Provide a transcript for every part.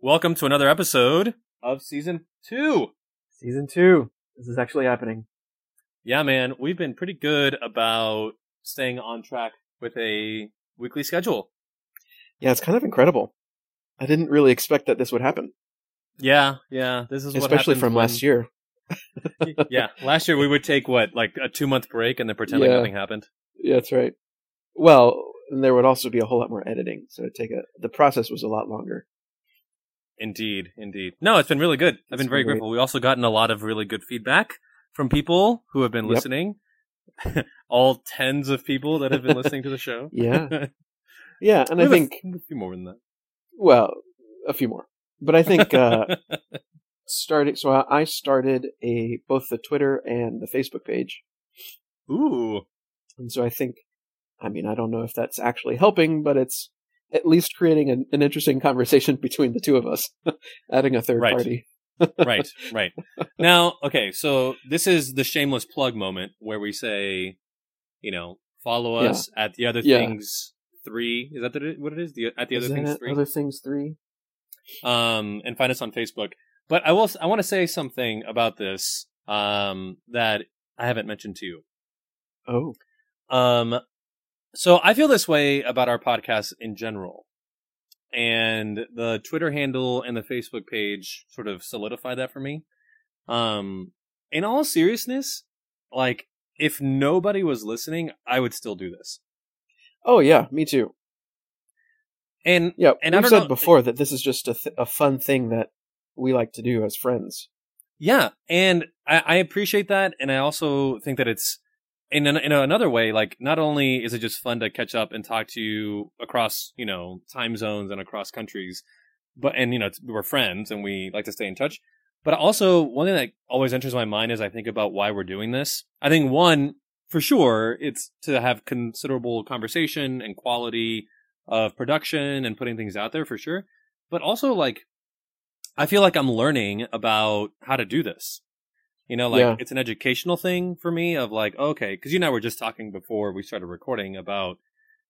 welcome to another episode of season two. Season two. This is actually happening. Yeah, man, we've been pretty good about staying on track with a weekly schedule. Yeah, it's kind of incredible. I didn't really expect that this would happen, Yeah, yeah, this is especially from when- last year. yeah, last year we would take what like a two month break and then pretend Yeah. like nothing happened. Yeah, that's right. Well, and there would also be a whole lot more editing, so it'd take a the process was a lot longer. Indeed, indeed. No, it's been really good. I've It's been very great. grateful. We also gotten a lot of really good feedback from people who have been Yep. listening. All tens of people that have been listening to the show. Yeah. Yeah, and I We have a think a few more than that. well, a few more. But I think uh starting so I I started a both the Twitter and the Facebook page. Ooh, And so I think I mean, I don't know if that's actually helping, but it's at least creating an, an interesting conversation between the two of us, adding a third Right. party. right, right. Now, okay, so this is the shameless plug moment where we say, you know, follow Yeah. us at the other Yeah. things three. Is that the, what it is? The at the Is other things three. Other things three. um, and find us on Facebook. But I will. I want to say something about this um, that I haven't mentioned to you. Oh, Um, so I feel this way about our podcast in general, and the Twitter handle and the Facebook page sort of solidify that for me. Um, in all seriousness, like if nobody was listening, I would still do this. oh yeah, me too. And Yeah, And I we've said know- before that this is just a, th- a fun thing that we like to do as friends. Yeah, and I, I appreciate that, and I also think that it's in an, in another way. Like, not only is it just fun to catch up and talk to you across, you know, time zones and across countries, but and you know, we're friends and we like to stay in touch. But also, one thing that always enters my mind is I think about why we're doing this. I think one, for sure, it's to have considerable conversation and quality of production and putting things out there for sure. But also, like, I feel like I'm learning about how to do this. You know, like Yeah. it's an educational thing for me of like, okay, because you and I were just talking before we started recording about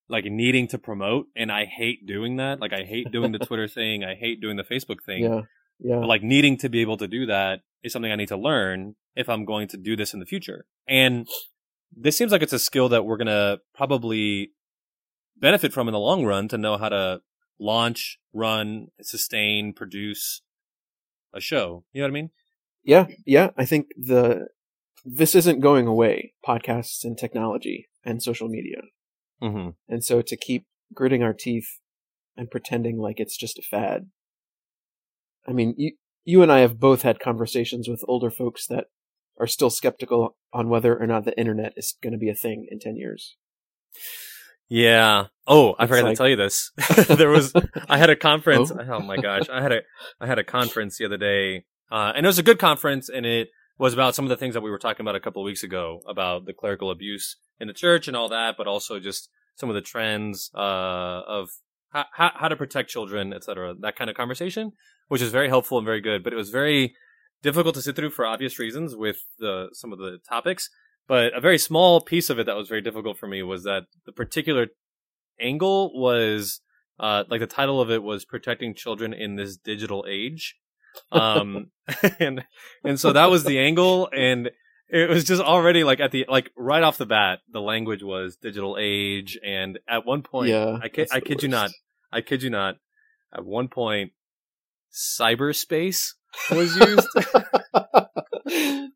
like needing to promote, and I hate doing that. Like, I hate doing the Twitter thing, I hate doing the Facebook thing. Yeah, yeah, But like needing to be able to do that is something I need to learn if I'm going to do this in the future. And this seems like it's a skill that we're gonna probably benefit from in the long run to know how to launch, run, sustain, produce a show. You know what I mean? Yeah, yeah. I think the this isn't going away. Podcasts and technology and social media, Mm-hmm. and so to keep gritting our teeth and pretending like it's just a fad. I mean, you you and I have both had conversations with older folks that are still skeptical on whether or not the internet is going to be a thing in ten years. Yeah. Oh, I It's forgot like- to tell you this. there was I had a conference. Oh. Oh? my gosh, I had a I had a conference the other day, uh, and it was a good conference, and it was about some of the things that we were talking about a couple of weeks ago about the clerical abuse in the church and all that, but also just some of the trends uh, of how, how how to protect children, etc. That kind of conversation, which is very helpful and very good. But it was very difficult to sit through for obvious reasons with the some of the topics. But a very small piece of it that was very difficult for me was that the particular angle was uh, like the title of it was protecting children in this digital age um and and so that was the angle and it was just already like at the like right off the bat the language was digital age and at one point yeah, i kid, I kid you not i kid you not at one point cyberspace was used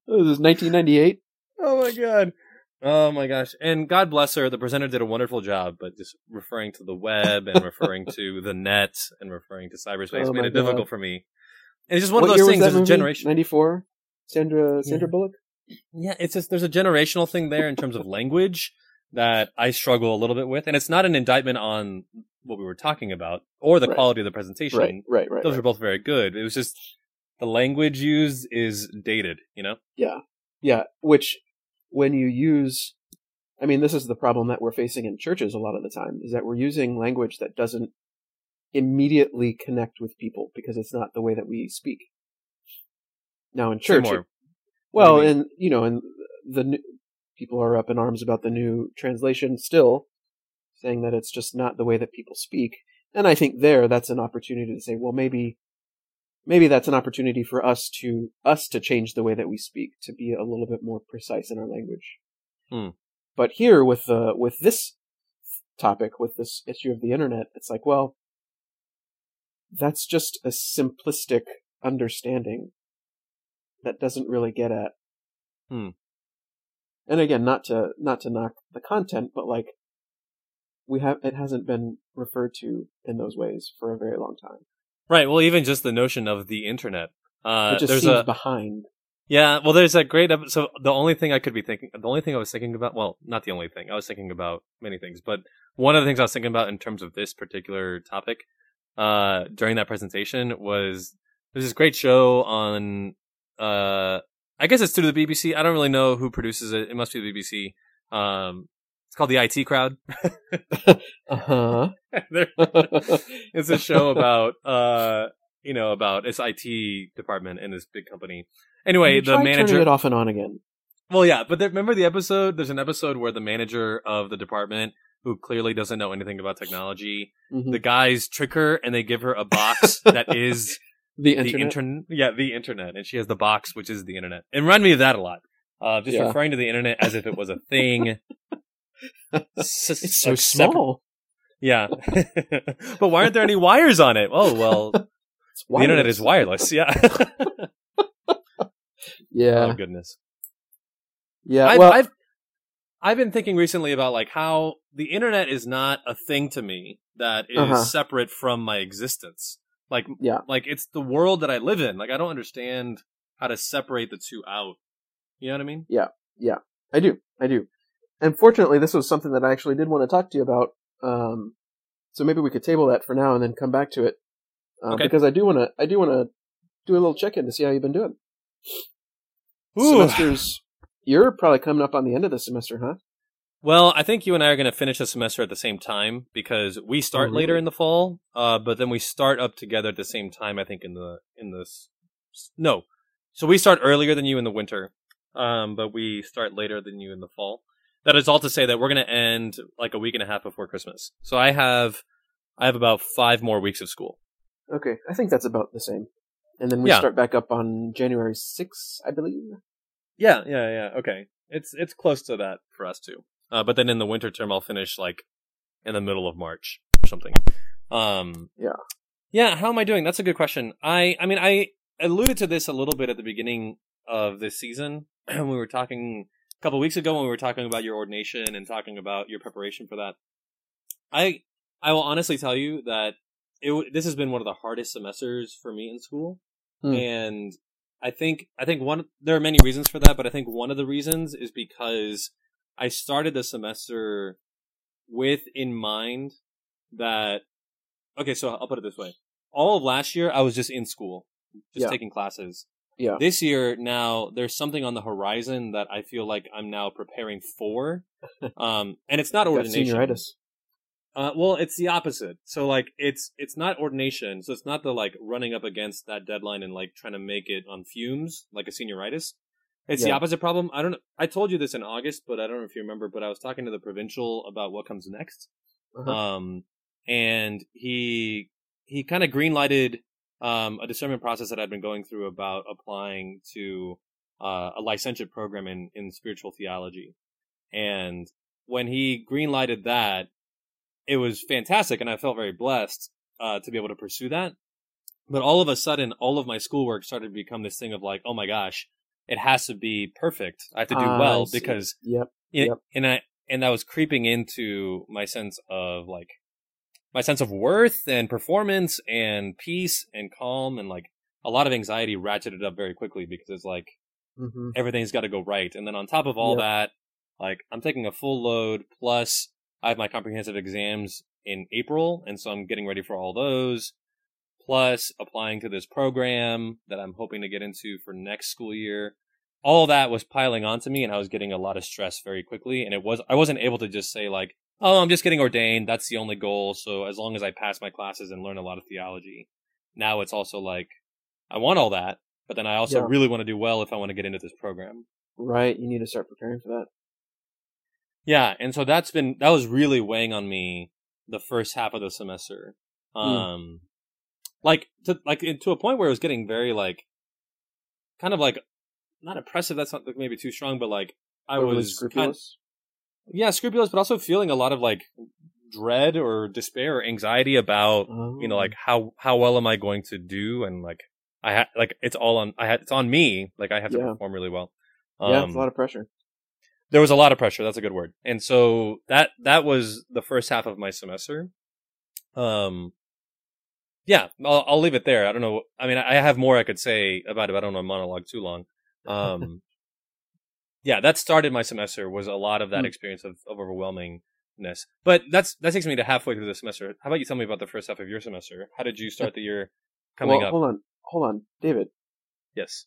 this is 1998. Oh my god. Oh my gosh. And God bless her, the presenter did a wonderful job, but just referring to the web and referring to the net and referring to cyberspace Oh made it difficult for me. And it's just one what of those things that as a movie? generation. 94. Sandra Sandra Bullock. Yeah, it's just there's a generational thing there in terms of language that I struggle a little bit with. And it's not an indictment on what we were talking about or the Right. quality of the presentation. Right, right, right. Those right. are both very good. It was just the language used is dated, you know? Yeah. Yeah, which when you use I mean, this is the problem that we're facing in churches a lot of the time is that we're using language that doesn't immediately connect with people because it's not the way that we speak. Now in church, it- well, you and you know, and the new, people are up in arms about the new translation still, saying that it's just not the way that people speak. And I think there, that's an opportunity to say, well, maybe maybe that's an opportunity for us to us to change the way that we speak to be a little bit more precise in our language. Hmm. But here with the with this topic with this issue of the internet, it's like, well, that's just a simplistic understanding that doesn't really get at. Hmm. And again, not to not to knock the content, but like we have it hasn't been referred to in those ways for a very long time. Right. Well, even just the notion of the internet. Uh, it just there's seems a behind. yeah. Well, there's that great episode. So the only thing I could be thinking, the only thing I was thinking about, well, not the only thing I was thinking about many things, but one of the things I was thinking about in terms of this particular topic, uh, during that presentation was there's this great show on, uh, I guess it's to the BBC. I don't really know who produces it. It must be the BBC. Um, it's called the IT Crowd. Uh huh. It's a show about uh you know about its IT department in this big company. Anyway, the manager. it off and on again. Well, yeah, but there, remember the episode? There's an episode where the manager of the department, who clearly doesn't know anything about technology, Mhm. the guys trick her and they give her a box that is the the internet. internet. Yeah, the internet, and she has the box which is the internet. It reminded me of that a lot. Uh, just Yeah. referring to the internet as if it was a thing. S- it's so like small. Yeah, but why aren't there any wires on it? Oh well, the internet is wireless. Yeah. Yeah, oh goodness. yeah. I've, well, I've I've been thinking recently about like how the internet is not a thing to me that is Uh-huh. separate from my existence. Like Yeah. like it's the world that I live in. Like I don't understand how to separate the two out. You know what I mean? Yeah. Yeah. I do, I do. And fortunately, this was something that I actually did want to talk to you about. Um, so maybe we could table that for now and then come back to it. Uh, Okay. Because I do want to, I do want to do a little check in to see how you've been doing. Ooh. Semesters, you're probably coming up on the end of the semester, huh? Well, I think you and I are going to finish the semester at the same time because we start Oh, later in the fall, uh, but then we start up together at the same time. I think in the in this no, so we start earlier than you in the winter, um, but we start later than you in the fall. That is all to say that we're going to end like a week and a half before Christmas. So I have I have about five more weeks of school. Okay, I think that's about the same. And then we Yeah. start back up on January 6th, I believe. Yeah, yeah, yeah. Okay, it's it's close to that for us too. Uh, but then in the winter term, I'll finish like in the middle of March or something. Um, Yeah. yeah. How am I doing? That's a good question. I I mean I alluded to this a little bit at the beginning of this season when we were talking a couple weeks ago when we were talking about your ordination and talking about your preparation for that. I I will honestly tell you that it this has been one of the hardest semesters for me in school, Hmm. and I think I think one there are many reasons for that, but I think one of the reasons is because I started the semester with in mind that okay, so I'll put it this way. All of last year I was just in school, just Yeah. taking classes. Yeah. This year now there's something on the horizon that I feel like I'm now preparing for. Um and it's not got ordination. senioritis. Uh, well, it's the opposite. So like, it's it's not ordination. So it's not the like running up against that deadline and like trying to make it on fumes like a senioritis. It's the opposite problem. I don't know. I told you this in August, but I don't know if you remember. But I was talking to the provincial about what comes next. Uh-huh. Um, and he he kind of greenlighted um a discernment process that I've been going through about applying to uh, a licentiate program in in spiritual theology. And when he greenlighted that, it was fantastic, and I felt very blessed uh, to be able to pursue that. But all of a sudden, all of my schoolwork started to become this thing of like, oh my gosh, it has to be perfect. I have to do I well because Yep. it, Yep. and I and that was creeping into my sense of like my sense of worth and performance and peace and calm and like a lot of anxiety ratcheted up very quickly because it's like hmm everything's got to go right. And then on top of all Yep. that, like I'm taking a full load plus I have my comprehensive exams in April, and so I'm getting ready for all those. Plus applying to this program that I'm hoping to get into for next school year. All that was piling onto me, and I was getting a lot of stress very quickly. And it was I wasn't able to just say like, "Oh, I'm just getting ordained. That's the only goal." So as long as I pass my classes and learn a lot of theology, now it's also like I want all that, but then I also Yeah. really want to do well if I want to get into this program. Right. You need to start preparing for that. Yeah, and so that's been that was really weighing on me the first half of the semester. Hmm. Um like to like to a point where it was getting very like kind of like not oppressive. That's not maybe too strong, but like I Overly was scrupulous. Kind yeah, scrupulous, but also feeling a lot of like dread or despair or anxiety about you know Oh. like how how well am I going to do and like I had like it's all on I had it's on me like I have to Yeah. perform really well. yeah, Um, it's a lot of pressure. There was a lot of pressure. That's a good word. And so that that was the first half of my semester. Um, yeah, I'll, I'll leave it there. I don't know. I mean, I have more I could say about it. But I don't want to monologue too long. Um, yeah, that started my semester. Was a lot of that Hmm. experience of, of overwhelmingness. But that's that takes me to halfway through the semester. How about you tell me about the first half of your semester? How did you start the year coming well, up? hold on, hold on, David. Yes.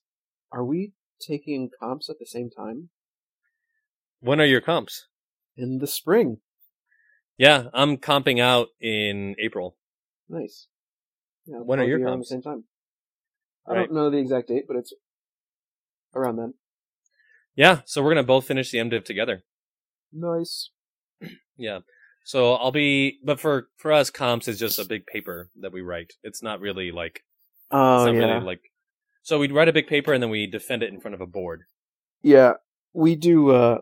Are we taking comps at the same time When are your comps? in the spring? Yeah, I'm comping out in April. Nice. Yeah, When are your around the comps? same time? I Right. don't know the exact date, but it's around then. Yeah, so we're gonna both finish the MDiv together. Nice. Yeah. So I'll be, but for for us, comps is just a big paper that we write. It's not really like, Oh it's not yeah, really like. So we'd write a big paper and then we defend it in front of a board. yeah. We do. uh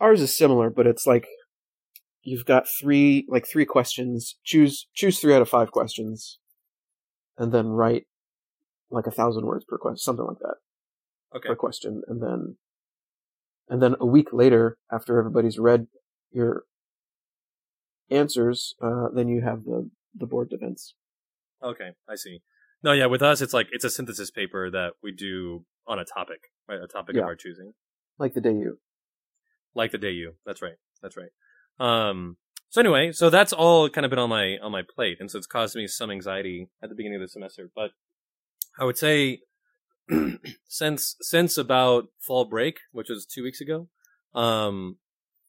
Ours is similar, but it's like you've got three, like three questions. Choose choose three out of five questions, and then write like a thousand words per question, something like that. Okay. per question, and then and then a week later, after everybody's read your answers, uh, then you have the the board defense. Okay, I see. No, yeah, with us, it's like it's a synthesis paper that we do on a topic, right? A topic Yeah. of our choosing, like the day you. Like the day you. That's right. That's right. Um. So anyway, so that's all kind of been on my on my plate, and so it's caused me some anxiety at the beginning of the semester. But I would say since since about fall break, which was two weeks ago, um,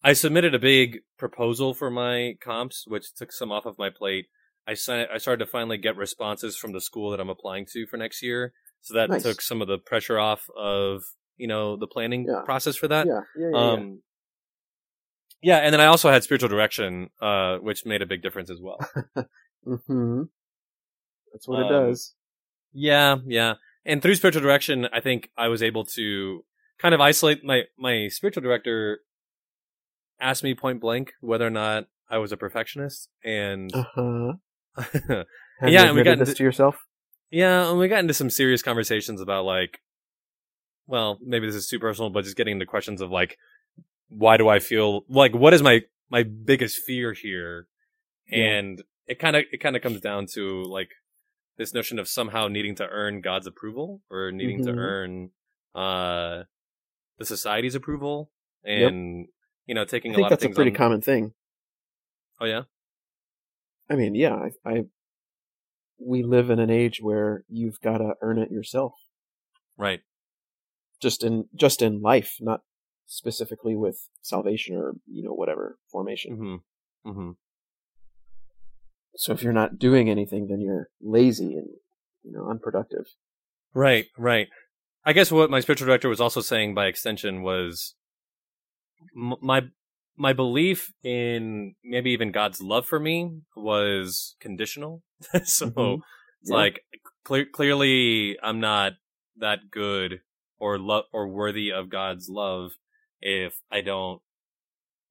I submitted a big proposal for my comps, which took some off of my plate. I sent, I started to finally get responses from the school that I'm applying to for next year, so that Nice. took some of the pressure off of you know the planning Yeah. process for that. yeah, yeah, yeah, Um, yeah, and then I also had spiritual direction, uh, which made a big difference as well. yeah. hmm That's what it Um, does. Yeah, yeah. And through spiritual direction, I think I was able to kind of isolate my my spiritual director asked me point blank whether or not I was a perfectionist and Uh huh. yeah, and we got this into- to yourself. Yeah, and we got into some serious conversations about like well, maybe this is too personal, but just getting into questions of like why do I feel like what is my my biggest fear here? Yeah. And it kind of it kind of comes down to like this notion of somehow needing to earn God's approval or needing to Mhm. earn uh the society's approval Yep. and you know taking I a lot that's of a pretty on- common thing. Oh yeah. I mean, yeah, I, I we live in an age where you've got to earn it yourself, Right. just in just in life, not specifically with salvation or you know whatever formation. Mhm. Mhm. So if you're not doing anything, then you're lazy and you know unproductive. Right, right. I guess what my spiritual director was also saying by extension was m- my my belief in maybe even God's love for me was conditional. so Mhm. Yeah. like cle- clearly I'm not that good or lo- or worthy of God's love if I don't,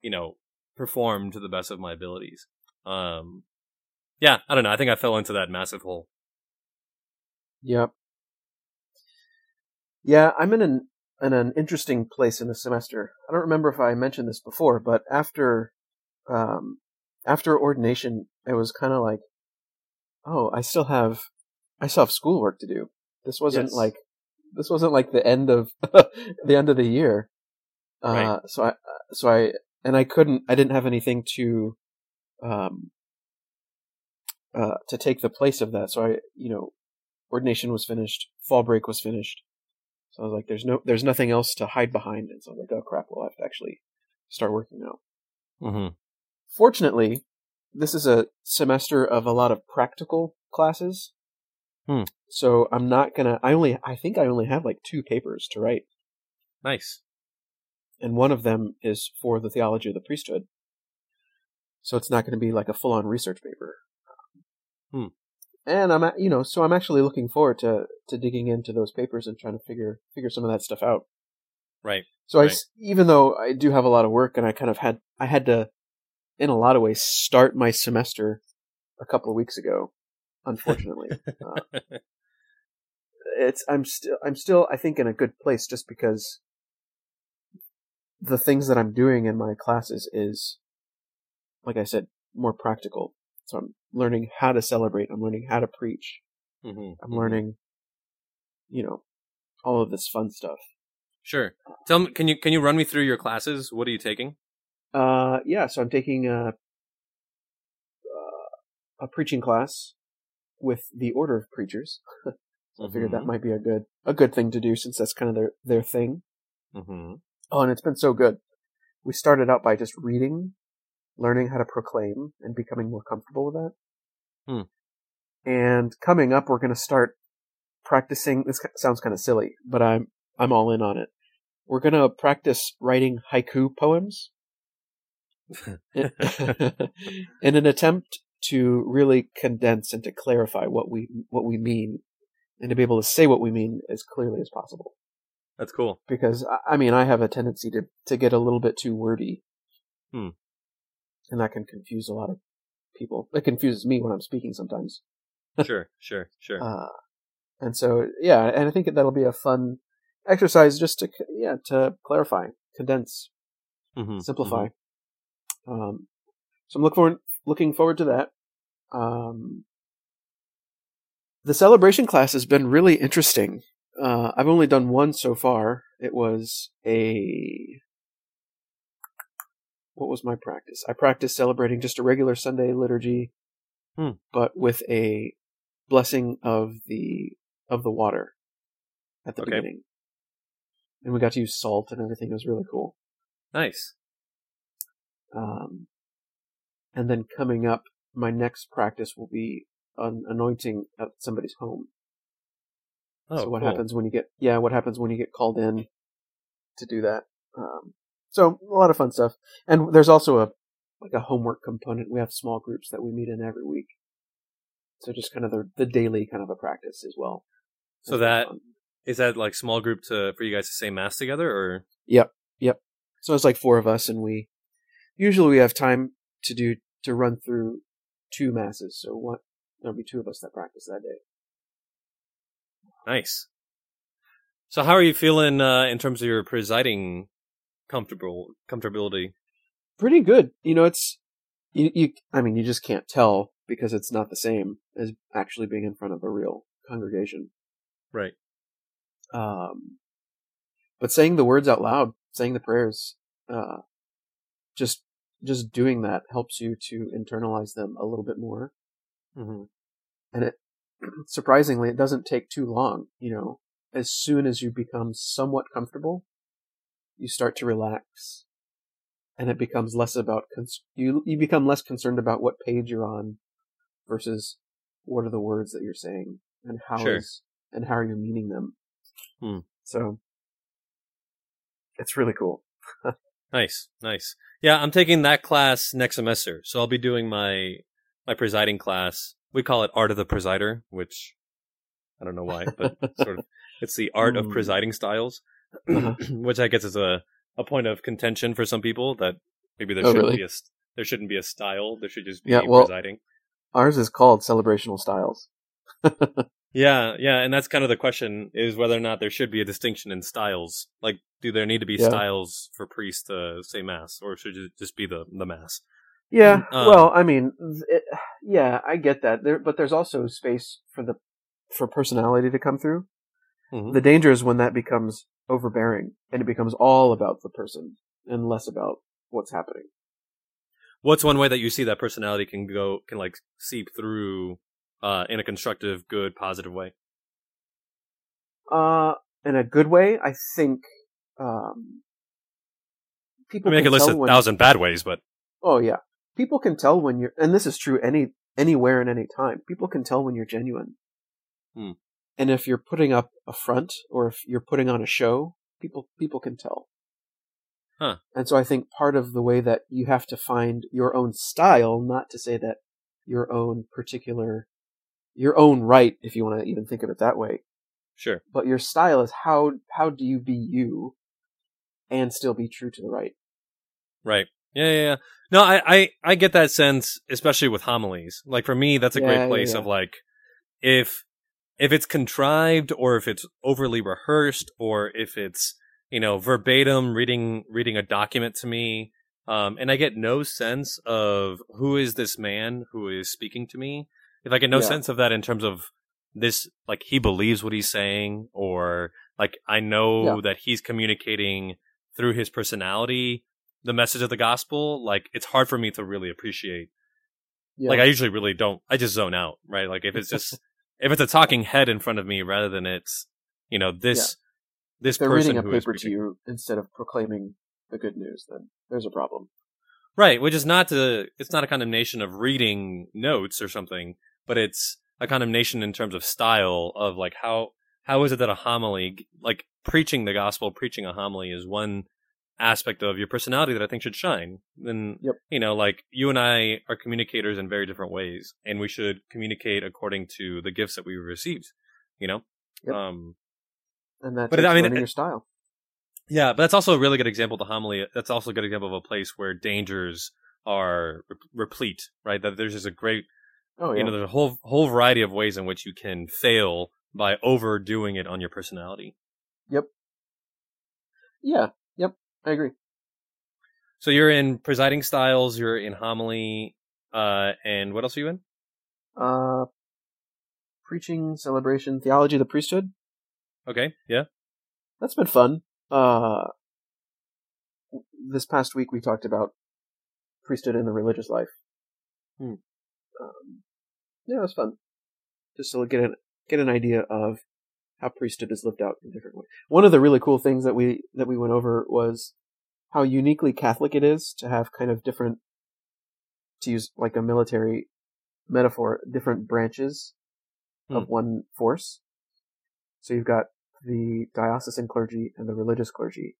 you know, perform to the best of my abilities. Um, yeah, I don't know. I think I fell into that massive hole. Yep. Yeah, I'm in an in an interesting place in the semester. I don't remember if I mentioned this before, but after um after ordination, it was kind of like, oh, I still have I still have schoolwork to do. This wasn't Yes. like this wasn't like the end of the end of the year. Uh, Right. So I so I and I couldn't I didn't have anything to um uh to take the place of that. So I you know ordination was finished, fall break was finished. So I was like, there's no, there's nothing else to hide behind. And so I'm like, oh crap, we'll have to actually start working now. Mm-hmm. Fortunately, this is a semester of a lot of practical classes. Hmm. So I'm not gonna, I only, I think I only have like two papers to write. Nice. And one of them is for the theology of the priesthood. So it's not going to be like a full on research paper. Hmm. and I'm you know so I'm actually looking forward to to digging into those papers and trying to figure figure some of that stuff out. Right. So I Right. s even though I do have a lot of work and I kind of had I had to in a lot of ways start my semester a couple of weeks ago. Unfortunately, uh, it's I'm still I'm still I think in a good place just because the things that I'm doing in my classes is like I said more practical. So I'm learning how to celebrate. I'm learning how to preach. hmm I'm learning, you know, all of this fun stuff. Sure. Tell me, can you can you run me through your classes? What are you taking? Uh, yeah, so I'm taking a, uh, a preaching class with the Order of Preachers. so I figured that might be a good a good thing to do since that's kind of their their thing. hmm Oh, and it's been so good. We started out by just reading, learning how to proclaim, and becoming more comfortable with that. Hmm. And coming up, we're going to start practicing. This sounds kind of silly, but I'm I'm all in on it. We're going to practice writing haiku poems in an attempt to really condense and to clarify what we what we mean, and to be able to say what we mean as clearly as possible That's cool. because I- mean I have a tendency to to get a little bit too wordy, Hmm. and that can confuse a lot of people. It confuses me when I'm speaking sometimes. Sure, sure, sure. Uh, and so yeah, and I think that'll be a fun exercise just to yeah to clarify, condense, Mhm, simplify. Um, so I'm looking forward looking forward to that. Um, the celebration class has been really interesting. Uh, I've only done one so far. It was a what was my practice? I practiced celebrating just a regular Sunday liturgy, Hmm. but with a blessing of the of the water at the Okay. beginning, and we got to use salt and everything. It was really cool. Nice. Um, and then coming up, my next practice will be an anointing at somebody's home. Oh, so what cool. happens when you get yeah what happens when you get called in to do that? Um, so a lot of fun stuff. And there's also a like a homework component. We have small groups that we meet in every week. So just kind of the, the daily kind of a practice as well. So that- fun. Is that like small group to for you guys to say mass together, or? Yep, yep. so it's like four of us and we usually we have time to do to run through two masses. So one there'll be two of us that practice that day nice? So how are you feeling uh, in terms of your presiding comfortable comfortability? pretty good. You know, it's you, you. I mean, you just can't tell because it's not the same as actually being in front of a real congregation. Right. Um, but saying the words out loud, saying the prayers, uh, just just doing that helps you to internalize them a little bit more. hmm And it surprisingly, it doesn't take too long. You know, as soon as you become somewhat comfortable, you start to relax, and it becomes less about cons- you. You become less concerned about what page you're on, versus what are the words that you're saying and how Sure. is- and how are you meaning them. Hmm. So it's really cool. Nice, nice. Yeah, I'm taking that class next semester, so I'll be doing my my presiding class. We call it Art of the Presider, which I don't know why, but sort of it's the art of Hmm. presiding styles, Uh-huh. which I guess is a a point of contention for some people that maybe there Oh, shouldn't really? be a there shouldn't be a style. There should just be Yeah, well- presiding. Ours is called celebrational styles. Yeah, yeah, and that's kind of the question: is whether or not there should be a distinction in styles. Like, do there need to be Yeah. styles for priests to say mass, or should it just be the the mass? Yeah, Um, well, I mean, it, yeah, I get that. There, but there's also space for the for personality to come through. Mhm. The danger is when that becomes overbearing and it becomes all about the person and less about what's happening. What's one way that you see that personality can go can like seep through uh, in a constructive, good, positive way? Uh, in a good way, I think. Um, I people mean, I could list a when- thousand bad ways, but Oh yeah, people can tell when you're, and this is true any anywhere and any time. People can tell when you're genuine. Hmm. And if you're putting up a front or if you're putting on a show, people people can tell. Huh. And so I think part of the way that you have to find your own style, not to say that your own particular your own right, if you want to even think of it that way. Sure. But your style is how how do you be you, and still be true to the right. Right. Yeah, yeah, yeah. No, I, I, I get that sense, especially with homilies. Like for me, that's a Yeah, great place yeah. of like, if, if it's contrived or if it's overly rehearsed or if it's, you know, verbatim reading, reading a document to me. Um, and I get no sense of who is this man who is speaking to me. If I get no Yeah. sense of that in terms of this, like he believes what he's saying or like I know that he's communicating through his personality the message of the gospel, like it's hard for me to really appreciate. Yeah. Like I usually really don't. I just zone out, right? Like if it's just if it's a talking head in front of me rather than it's you know this this they're person reading a who is paper to you instead of proclaiming the good news, then there's a problem. right? Which is not to it's not a condemnation of reading notes or something, but it's a condemnation in terms of style of like how how is it that a homily like preaching the gospel, preaching a homily is one aspect of your personality that I think should shine. Then Yep. you know, like you and I are communicators in very different ways, and we should communicate according to the gifts that we received. You know, Yep. um, And that's But takes I mean, it- your style. yeah, but that's also a really good example of the homily. That's also a good example of a place where dangers are re- replete, right? That there's just a great, Oh yeah. you know, there's a whole whole variety of ways in which you can fail by overdoing it on your personality. Yep. Yeah. I agree. So you're in presiding styles, you're in homily, uh, and what else are you in? Uh, preaching, celebration, theology, of the priesthood. Okay, yeah, That's been fun. Uh, this past week we talked about priesthood in the religious life. Hmm. Um, yeah, it was fun. Just to get an get an idea of how priesthood is lived out in different ways. One of the really cool things that we that we went over was how uniquely Catholic it is to have kind of different, to use like a military metaphor, different branches of Hmm. one force. So you've got the diocesan clergy and the religious clergy.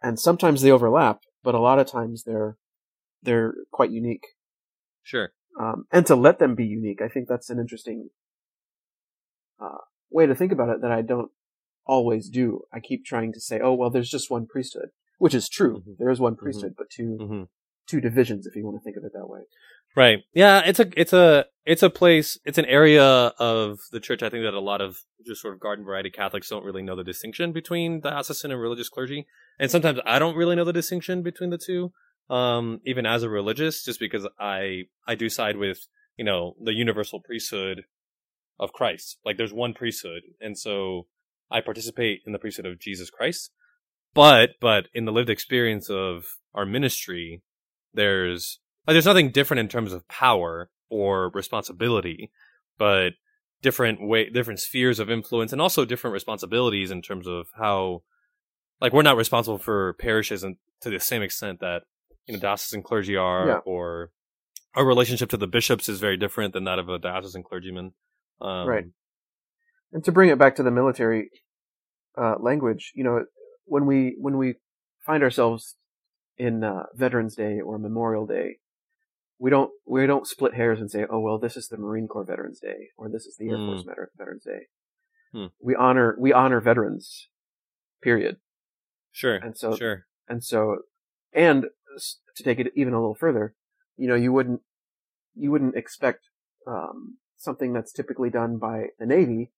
And sometimes they overlap, but a lot of times they're they're quite unique. sure, Um, and to let them be unique, I think that's an interesting uh, way to think about it that I don't always do. I keep trying to say, "Oh, well, there's just one priesthood," which is true. Mhm. There is one priesthood, but 2 hmm two divisions, if you want to think of it that way. right, yeah. It's a it's a it's a place. It's an area of the church. I think that a lot of just sort of garden variety Catholics don't really know the distinction between diocesan and religious clergy, and sometimes I don't really know the distinction between the two. Um, even as a religious, just because I I do side with you know the universal priesthood of Christ. Like there's one priesthood, and so I participate in the priesthood of Jesus Christ. But but in the lived experience of our ministry, there's like, there's nothing different in terms of power or responsibility, but different way different spheres of influence and also different responsibilities in terms of how like we're not responsible for parishes and to the same extent that you know diocesan clergy are Yeah. or our relationship to the bishops is very different than that of a diocesan clergyman. Um, Right. And to bring it back to the military uh, language, you know, when we when we find ourselves in uh, Veterans Day or Memorial Day, we don't we don't split hairs and say, "Oh well, this is the Marine Corps Veterans Day" or "This is the Air Hmm. Force Veter- Veterans Day." Hmm. We honor we honor veterans, period. Sure. And so sure. and so and to take it even a little further, you know, you wouldn't you wouldn't expect um, something that's typically done by the Navy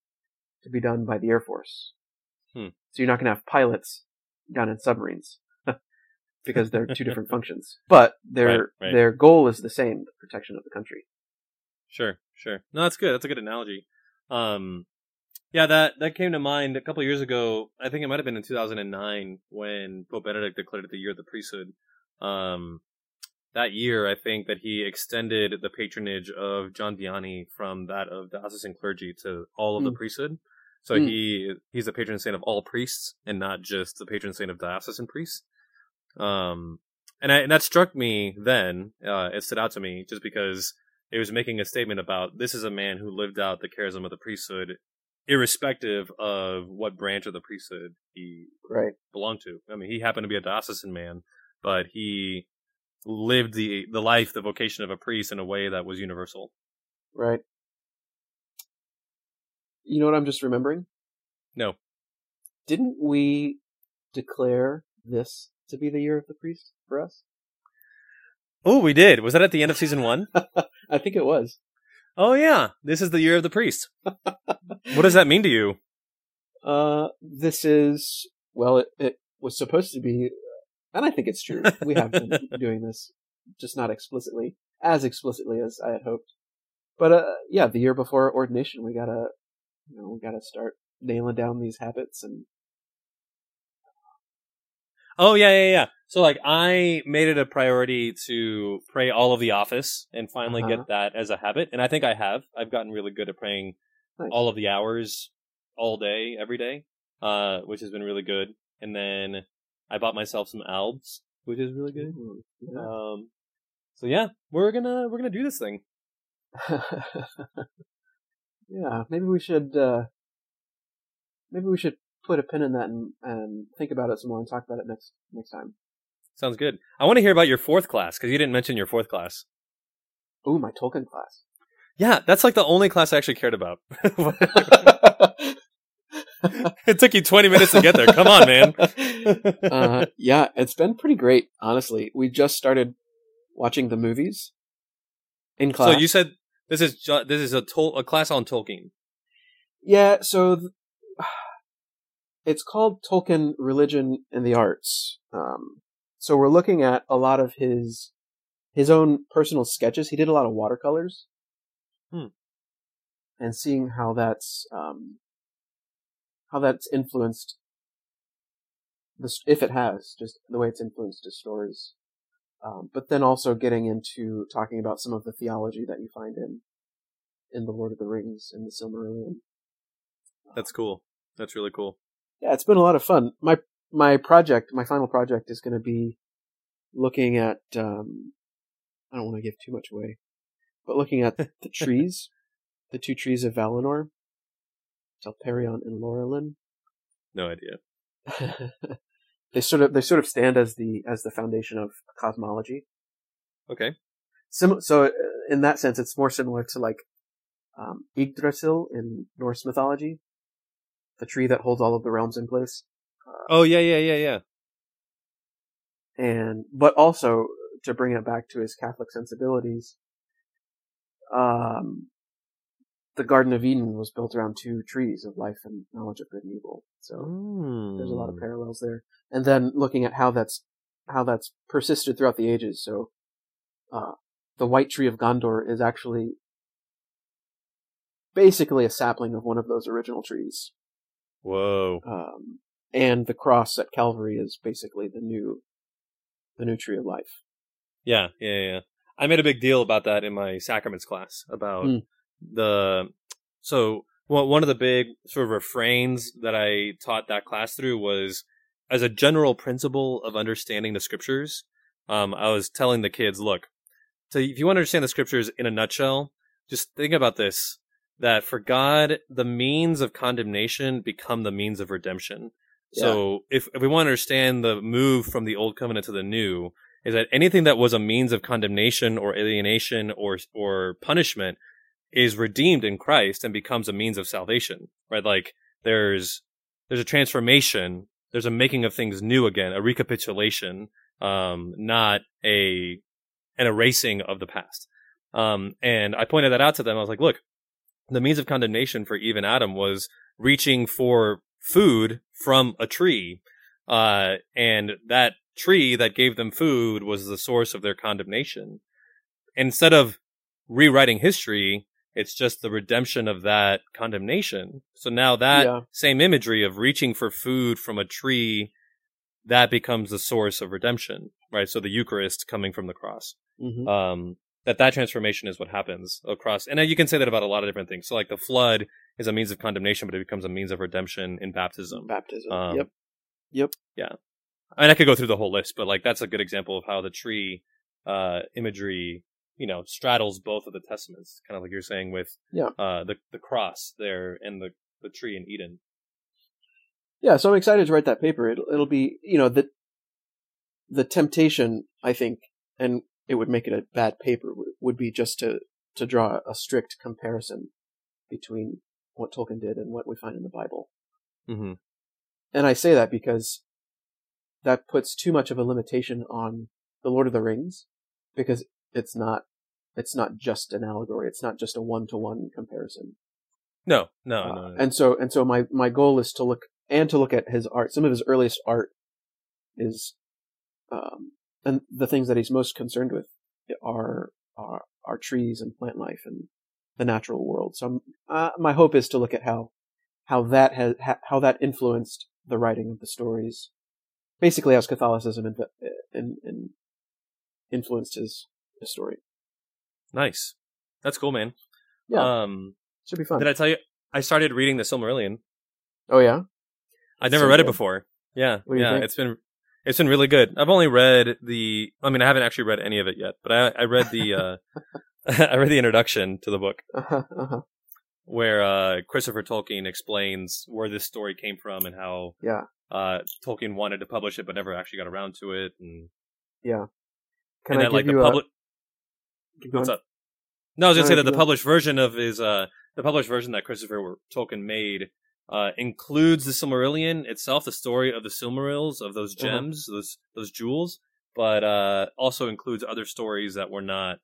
to be done by the Air Force. Hmm. So you're not going to have pilots down in submarines because they're two different functions. But their Right, right. their goal is the same: the protection of the country. Sure, sure. No, that's good. That's a good analogy. Um, yeah, that that came to mind a couple of years ago. I think it might have been in 2009 when Pope Benedict declared it the year of the priesthood. Um, that year, I think that he extended the patronage of John Vianney from that of diocesan clergy to all of the Hmm. priesthood. So Hmm. he he's the patron saint of all priests and not just the patron saint of diocesan priests. Um, and, I, and that struck me then. Uh, it stood out to me just because it was making a statement about this is a man who lived out the charism of the priesthood, irrespective of what branch of the priesthood he Right. belonged to. I mean, he happened to be a diocesan man, but he lived the the life, the vocation of a priest in a way that was universal. Right. You know what I'm just remembering? No. Didn't we declare this to be the year of the priest for us? Oh, we did. Was that at the end of season one? I think it was. Oh yeah, this is the year of the priest. what does that mean to you? Uh, this is well, it, it was supposed to be, and I think it's true. We have been doing this, just not explicitly, as explicitly as I had hoped. But uh, yeah, the year before ordination, we gotta, you know, we gotta start nailing down these habits and. Oh yeah, yeah, yeah. So like, I made it a priority to pray all of the office and finally Uh-huh. get that as a habit, and I think I have. I've gotten really good at praying Nice. all of the hours, all day, every day, uh, which has been really good. And then I bought myself some albs, which is really good. Ooh, yeah. Um, so yeah, we're gonna we're gonna do this thing. yeah, maybe we should. uh Maybe we should put a pin in that and, and think about it some more and talk about it next next time. Sounds good. I want to hear about your fourth class because you didn't mention your fourth class. Ooh, my Tolkien class. Yeah, that's like the only class I actually cared about. it took you 20 minutes to get there. Come on, man. uh, yeah, it's been pretty great, honestly. We just started watching the movies in class. so you said this is ju- this is a Tol- a class on Tolkien. yeah, so th- it's called Tolkien Religion and the Arts. Um, so we're looking at a lot of his his own personal sketches. He did a lot of watercolors, Hmm. and seeing how that's um, how that's influenced the if it has just the way it's influenced his stories. Um, but then also getting into talking about some of the theology that you find in in the Lord of the Rings and the Silmarillion. That's cool. That's really cool. Yeah, it's been a lot of fun. My my project, my final project, is going to be looking at. Um, I don't want to give too much away, but looking at the trees, the two trees of Valinor, Telperion and Laurelin. No idea. they sort of they sort of stand as the as the foundation of cosmology. Okay. Sim- so uh, in that sense, it's more similar to like um, Yggdrasil in Norse mythology, the tree that holds all of the realms in place. Oh yeah, yeah, yeah, yeah. and but also to bring it back to his Catholic sensibilities, um, the Garden of Eden was built around two trees of life and knowledge of good and evil. So there's a lot of Mm. parallels there. And then looking at how that's how that's persisted throughout the ages. So uh, the white tree of Gondor is actually basically a sapling of one of those original trees. Whoa. Um, and the cross at Calvary is basically the new the new tree of life. Yeah, yeah, yeah. I made a big deal about that in my sacraments class about Hmm. The so well, one of the big sort of refrains that I taught that class through was as a general principle of understanding the scriptures. Um, I was telling the kids, look, so if you want to understand the scriptures in a nutshell, just think about this: that for God, the means of condemnation become the means of redemption. So if, if we want to understand the move from the old covenant to the new, is that anything that was a means of condemnation or alienation or or punishment is redeemed in Christ and becomes a means of salvation. Right? Like there's there's a transformation, there's a making of things new again, a recapitulation, um, not a an erasing of the past. Um, and I pointed that out to them. I was like, look, the means of condemnation for Eve and Adam was reaching for food from a tree. Uh, and that tree that gave them food was the source of their condemnation. Instead of rewriting history, it's just the redemption of that condemnation. So now that Yeah. same imagery of reaching for food from a tree, that becomes the source of redemption, right? So the Eucharist coming from the cross hmm um, that that transformation is what happens across. And you can say that about a lot of different things. So like the flood is a means of condemnation, but it becomes a means of redemption in baptism. Baptism. Um, yep. I mean, I could go through the whole list, but like that's a good example of how the tree uh, imagery, you know, straddles both of the testaments, kind of like you're saying with Yeah. uh, the the cross there and the the tree in Eden. Yeah, so I'm excited to write that paper. It'll, it'll be, you know, the the temptation, I think, and it would make it a bad paper would, be just to to draw a strict comparison between what Tolkien did and what we find in the Bible. hmm And I say that because that puts too much of a limitation on the Lord of the Rings because it's not it's not just an allegory. It's not just a one to one comparison. No, no, Uh, no, no. And so and so my my goal is to look and to look at his art. Some of his earliest art is um and the things that he's most concerned with are are are trees and plant life and the natural world. So I'm, uh, my hope is to look at how how that has ha, how that influenced the writing of the stories. Basically, as Catholicism in, in, in influenced his, his story. nice. That's cool, man. Yeah. Um, Should be fun. did I tell you? I started reading the Silmarillion. oh yeah. I'd never So read it before. Yeah, yeah. It's been it's been really good. I've only read the. I mean, I haven't actually read any of it yet, but I I read the uh, I read the introduction to the book Uh-huh, uh-huh. where uh, Christopher Tolkien explains where this story came from and how Yeah. uh, Tolkien wanted to publish it but never actually got around to it, and, Yeah. Can and I that give like the you public. Keep going? What's up? No, I was gonna say that the published version of his uh the published version that Christopher Tolkien made uh includes the Silmarillion itself, the story of the Silmarils of those Uh-huh. gems, those those jewels, but uh also includes other stories that were not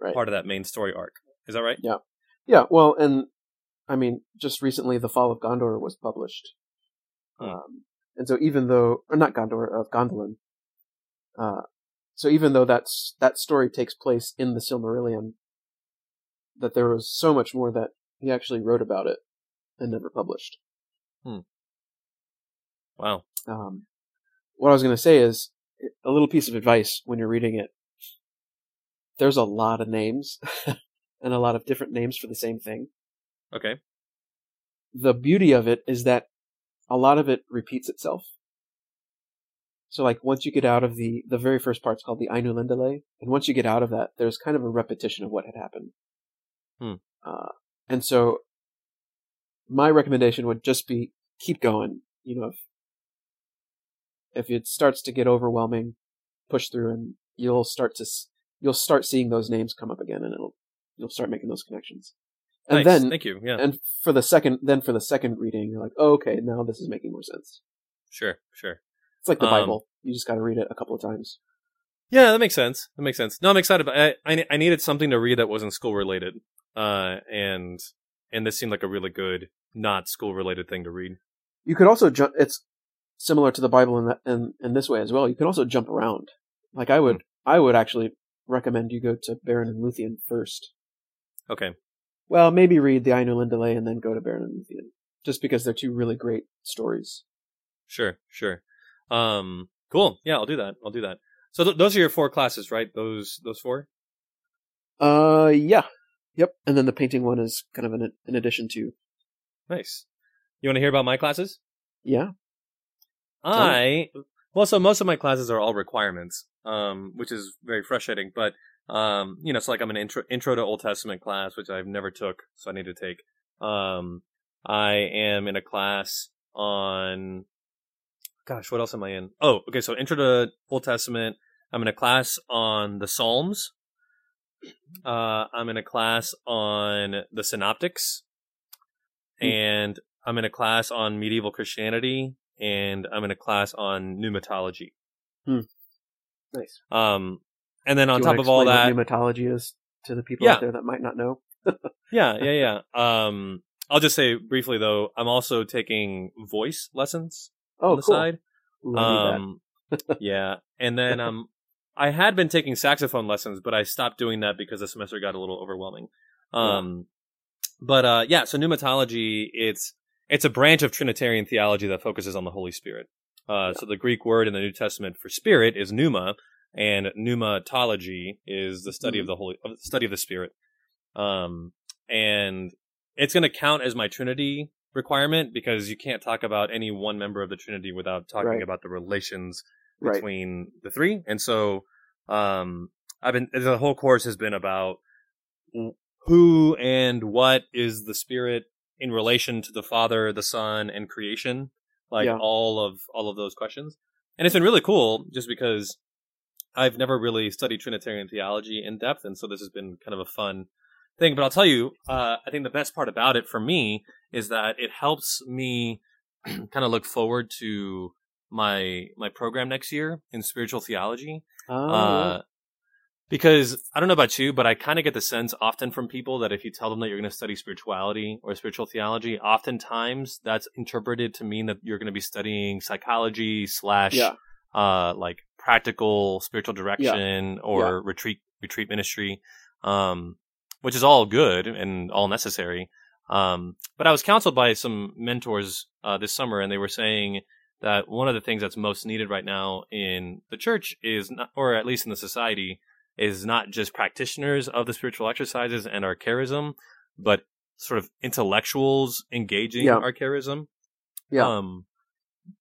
Right. part of that main story arc. Is that right? Yeah. Yeah, well, and I mean, just recently, The Fall of Gondor was published. Hmm. Um, and so even though, or not Gondor, of Gondolin, uh, so even though that's, that story takes place in the Silmarillion, that there was so much more that he actually wrote about it and never published. Wow. Um, what I was going to say is a little piece of advice when you're reading it. There's a lot of names and a lot of different names for the same thing. Okay. the beauty of it is that a lot of it repeats itself. So like once you get out of the the very first part's called the Ainulindalë, and once you get out of that, there's kind of a repetition of what had happened. Hmm. Uh, and so my recommendation would just be keep going. You know, if if it starts to get overwhelming, push through, and you'll start to you'll start seeing those names come up again, and it'll you'll start making those connections. And nice. then Thank you. Yeah. and for the second then for the second reading you're like oh, okay now this is making more sense sure. Sure. It's like the Um, bible you just got to read it a couple of times Yeah, that makes sense. That makes sense. No, I'm excited. About, I, I I needed something to read that wasn't school related. Uh, and and this seemed like a really good not school related thing to read. you could also jump it's similar to the bible in that in, in this way as well you can also jump around like i would i would actually recommend you go to Beren and Lúthien first Okay. well maybe read the Ainulindalë and then go to Beren and Lúthien just because they're two really great stories Sure, sure. Um, cool. Yeah, I'll do that. I'll do that. So th- those are your four classes, right? Those those four. uh yeah yep and then the painting one is kind of an, an addition to Nice. You want to hear about my classes? yeah I well, so most of my classes are all requirements, um, which is very frustrating. But um, you know, it's like I'm an intro intro to Old Testament class, which I've never took, so I need to take. Um, I am in a class on. Gosh, what else am I in? Oh, okay. So intro to Old Testament. I'm in a class on the Psalms. Uh, I'm in a class on the Synoptics, Hmm. and I'm in a class on medieval Christianity, and I'm in a class on pneumatology. nice Um, and then on top of all that, pneumatology is to the people Yeah. out there that might not know. yeah, yeah, yeah. Um, I'll just say briefly though, I'm also taking voice lessons Oh, on the cool. side. Ooh, I need that. Um, yeah, and then um, I had been taking saxophone lessons, but I stopped doing that because the semester got a little overwhelming. Um, but uh, yeah, so pneumatology, it's it's a branch of Trinitarian theology that focuses on the Holy Spirit. Uh, So the Greek word in the New Testament for spirit is pneuma, and pneumatology is the study of the Holy of the study of the Spirit. Um, and it's going to count as my Trinity requirement because you can't talk about any one member of the Trinity without talking Right. about the relations Right. between the three. And so, um, I've been, the whole course has been about who and what is the spirit in relation to the father, the son, and creation. Like Yeah. all of, all of those questions. And it's been really cool just because I've never really studied Trinitarian theology in depth. And so this has been kind of a fun, thing. But I'll tell you, uh, I think the best part about it for me is that it helps me kind of look forward to my my program next year in spiritual theology. Oh, Uh, because I don't know about you, but I kind of get the sense often from people that if you tell them that you're going to study spirituality or spiritual theology, oftentimes that's interpreted to mean that you're going to be studying psychology slash Yeah. uh, like practical spiritual direction or Yeah. retreat retreat ministry, um, which is all good and all necessary. Um, but I was counseled by some mentors uh, this summer, and they were saying that one of the things that's most needed right now in the church is, not, or at least in the society, is not just practitioners of the spiritual exercises and our charism, but sort of intellectuals engaging Yeah. our charism. Yeah. Um,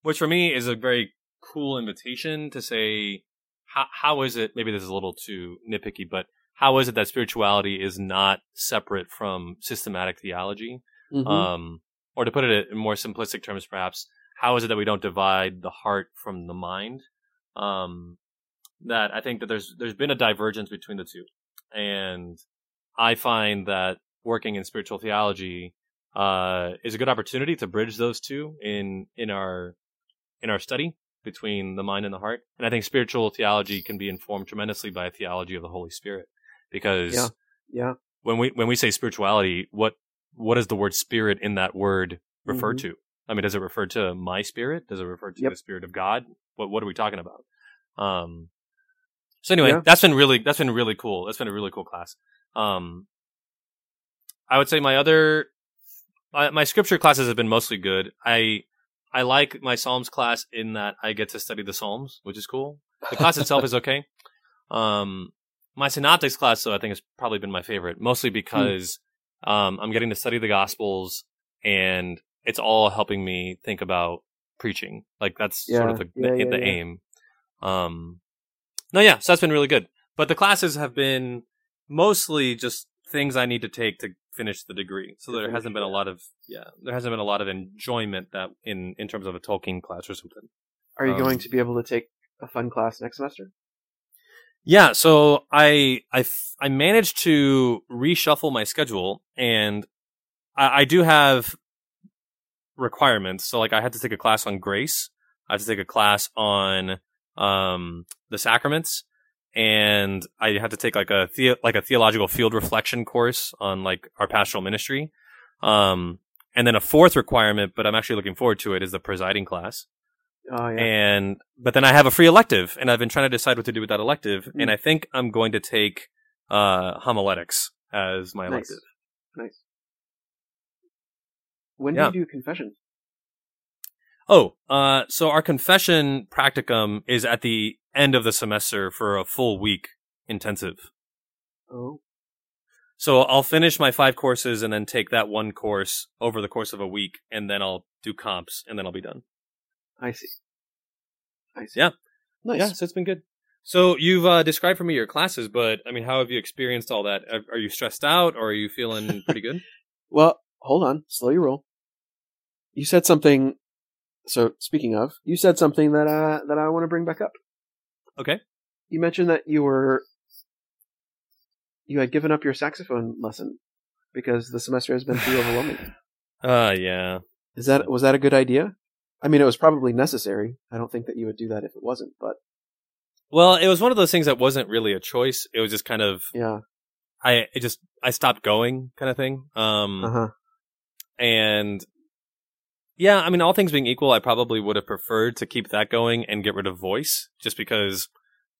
which for me is a very cool invitation to say, how, how is it, maybe this is a little too nitpicky, but how is it that spirituality is not separate from systematic theology? Mhm. Um, or to put it in more simplistic terms, perhaps, how is it that we don't divide the heart from the mind? Um, that I think that there's there's been a divergence between the two, and I find that working in spiritual theology uh, is a good opportunity to bridge those two in in our in our study between the mind and the heart. And I think spiritual theology can be informed tremendously by a theology of the Holy Spirit, because Yeah. yeah. when we when we say spirituality, what what does the word spirit in that word refer Mhm. to? I mean, does it refer to my spirit? Does it refer to Yep. the spirit of God? What what are we talking about? Um. So anyway, Yeah. that's been really that's been really cool. That's been a really cool class. Um. I would say my other my, my scripture classes have been mostly good. I I like my Psalms class in that I get to study the Psalms, which is cool. The class itself is okay. Um, my synoptics class, though, I think has probably been my favorite, mostly because um, I'm getting to study the Gospels, and it's all helping me think about preaching. Like that's sort of the yeah, the, yeah, the yeah. aim. Um, no, yeah, so that's been really good. But the classes have been mostly just things I need to take to finish the degree. So there hasn't been a lot of yeah, there hasn't been a lot of enjoyment that in in terms of a Tolkien class or something. Are you um, going to be able to take a fun class next semester? Yeah, so I I I managed to reshuffle my schedule, and I, I do have requirements. So like I had to take a class on grace, I had to take a class on um the sacraments, and I had to take like a the- like a theological field reflection course on like our pastoral ministry. Um, and then a fourth requirement, but I'm actually looking forward to it, is the presiding class Oh yeah. and but then I have a free elective, and I've been trying to decide what to do with that elective, Hmm. and I think I'm going to take uh, homiletics as my nice. elective. Nice. When Yeah. do you do confession? Oh, uh, so our confession practicum is at the end of the semester for a full week intensive. Oh, So I'll finish my five courses and then take that one course over the course of a week, and then I'll do comps, and then I'll be done. I see. I see. Yeah. Nice. Yeah, so it's been good. So you've uh, described for me your classes, but I mean, how have you experienced all that? Are, are you stressed out, or are you feeling pretty good? Well, hold on. Slow your roll. You said something. So speaking of, you said something that uh, that I want to bring back up. Okay. You mentioned that you were you had given up your saxophone lesson because the semester has been too overwhelming. Uh, yeah. Is that was that a good idea? I mean, it was probably necessary. I don't think that you would do that if it wasn't, but Well, it was one of those things that wasn't really a choice. It was just kind of yeah. I it just I stopped going kind of thing. Um, Uh huh. and yeah, I mean, all things being equal, I probably would have preferred to keep that going and get rid of voice, just because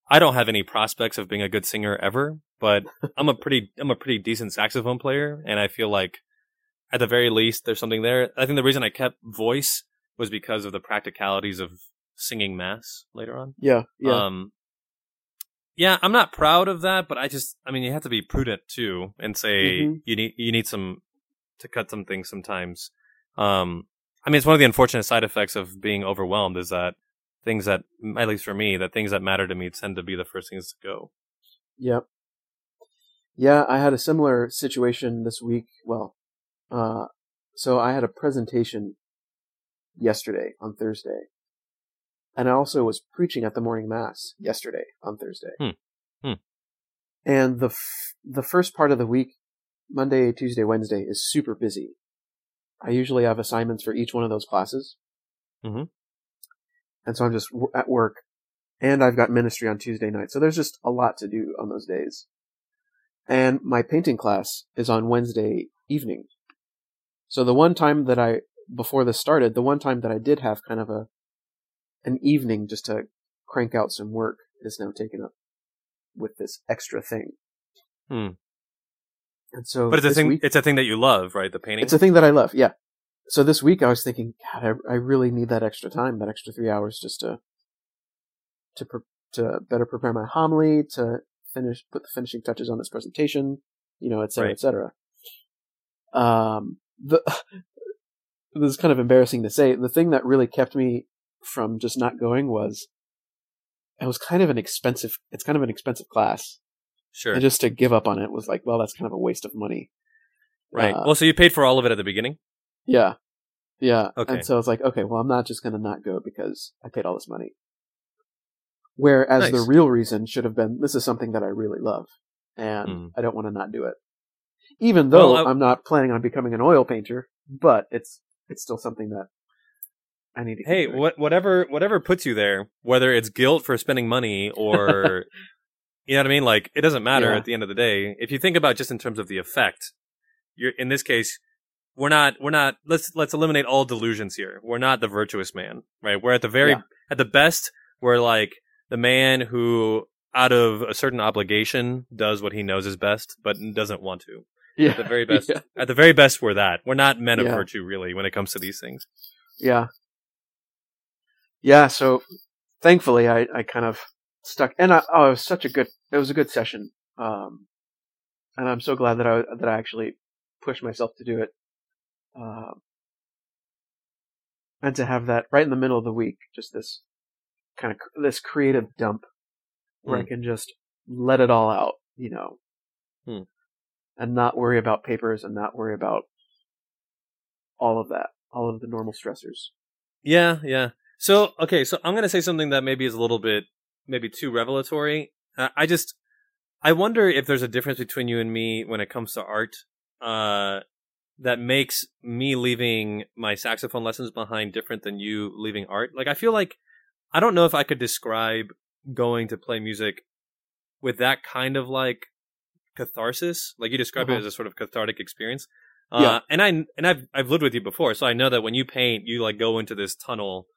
I don't have any prospects of being a good singer ever. But I'm a pretty I'm a pretty decent saxophone player, and I feel like at the very least there's something there. I think the reason I kept voice was because of the practicalities of singing mass later on. Yeah. Yeah. Um, yeah, I'm not proud of that, but I just, I mean, you have to be prudent too, and say Mhm. you need you need some to cut some things sometimes. Um, I mean, it's one of the unfortunate side effects of being overwhelmed is that things that, at least for me, that things that matter to me tend to be the first things to go. Yep. Yeah, I had a similar situation this week. Well, uh, so I had a presentation yesterday on Thursday, and I also was preaching at the morning mass yesterday on Thursday. Hmm. Hmm. And the f- the first part of the week Monday, Tuesday, Wednesday is super busy. I usually have assignments for each one of those classes. Mm-hmm. And so I'm just w- at work and I've got ministry on Tuesday night. So there's just a lot to do on those days. And my painting class is on Wednesday evening. So the one time that I, before this started, the one time that I did have kind of a, an evening just to crank out some work is now taken up with this extra thing. Hmm. And so, But it's a thing. week- It's a thing that you love, right? The painting. it's a thing that I love. Yeah. So this week I was thinking, God, I, I really need that extra time, that extra three hours just to, to, pre- to better prepare my homily, to finish, put the finishing touches on this presentation, you know, et cetera, Right. et cetera. Um, the, this is kind of embarrassing to say. The thing that really kept me from just not going was, it was kind of an expensive, it's kind of an expensive class. sure. And just to give up on it was like, well, that's kind of a waste of money. right. uh, well, so you paid for all of it at the beginning. Yeah. Yeah. Okay. And so it's like, okay, well, I'm not just going to not go because I paid all this money. Whereas the real reason should have been, this is something that I really love and Mm. I don't want to not do it. Even though Well, I- I'm not planning on becoming an oil painter, but it's, it's still something that I need to Hey, what, whatever, whatever puts you there, whether it's guilt for spending money or, you know what I mean? Like, it doesn't matter Yeah. at the end of the day. If you think about just in terms of the effect, you're in this case, we're not, we're not. Let's let's eliminate all delusions here. We're not the virtuous man, right? We're at the very, Yeah. at the best, we're like the man who, out of a certain obligation, does what he knows is best, but doesn't want to. Yeah. At the very best, Yeah. at the very best, we're that. We're not men of Yeah. virtue, really, when it comes to these things. Yeah. Yeah. So thankfully I, I kind of stuck and I, oh, it was such a good, it was a good session. Um, and I'm so glad that I, that I actually pushed myself to do it. Um, and to have that right in the middle of the week, just this kind of, this creative dump where I Hmm. can just let it all out, you know, Hmm. And not worry about papers and not worry about all of that, all of the normal stressors. Yeah, yeah. So, okay, so I'm going to say something that maybe is a little bit, maybe too revelatory. Uh, I just, I wonder if there's a difference between you and me when it comes to art, uh, that makes me leaving my saxophone lessons behind different than you leaving art. Like, I feel like, I don't know if I could describe going to play music with that kind of like catharsis. Like you describe it Uh-huh. as a sort of cathartic experience. Uh, Yeah. and I and I've I've lived with you before, so I know that when you paint, you like go into this tunnel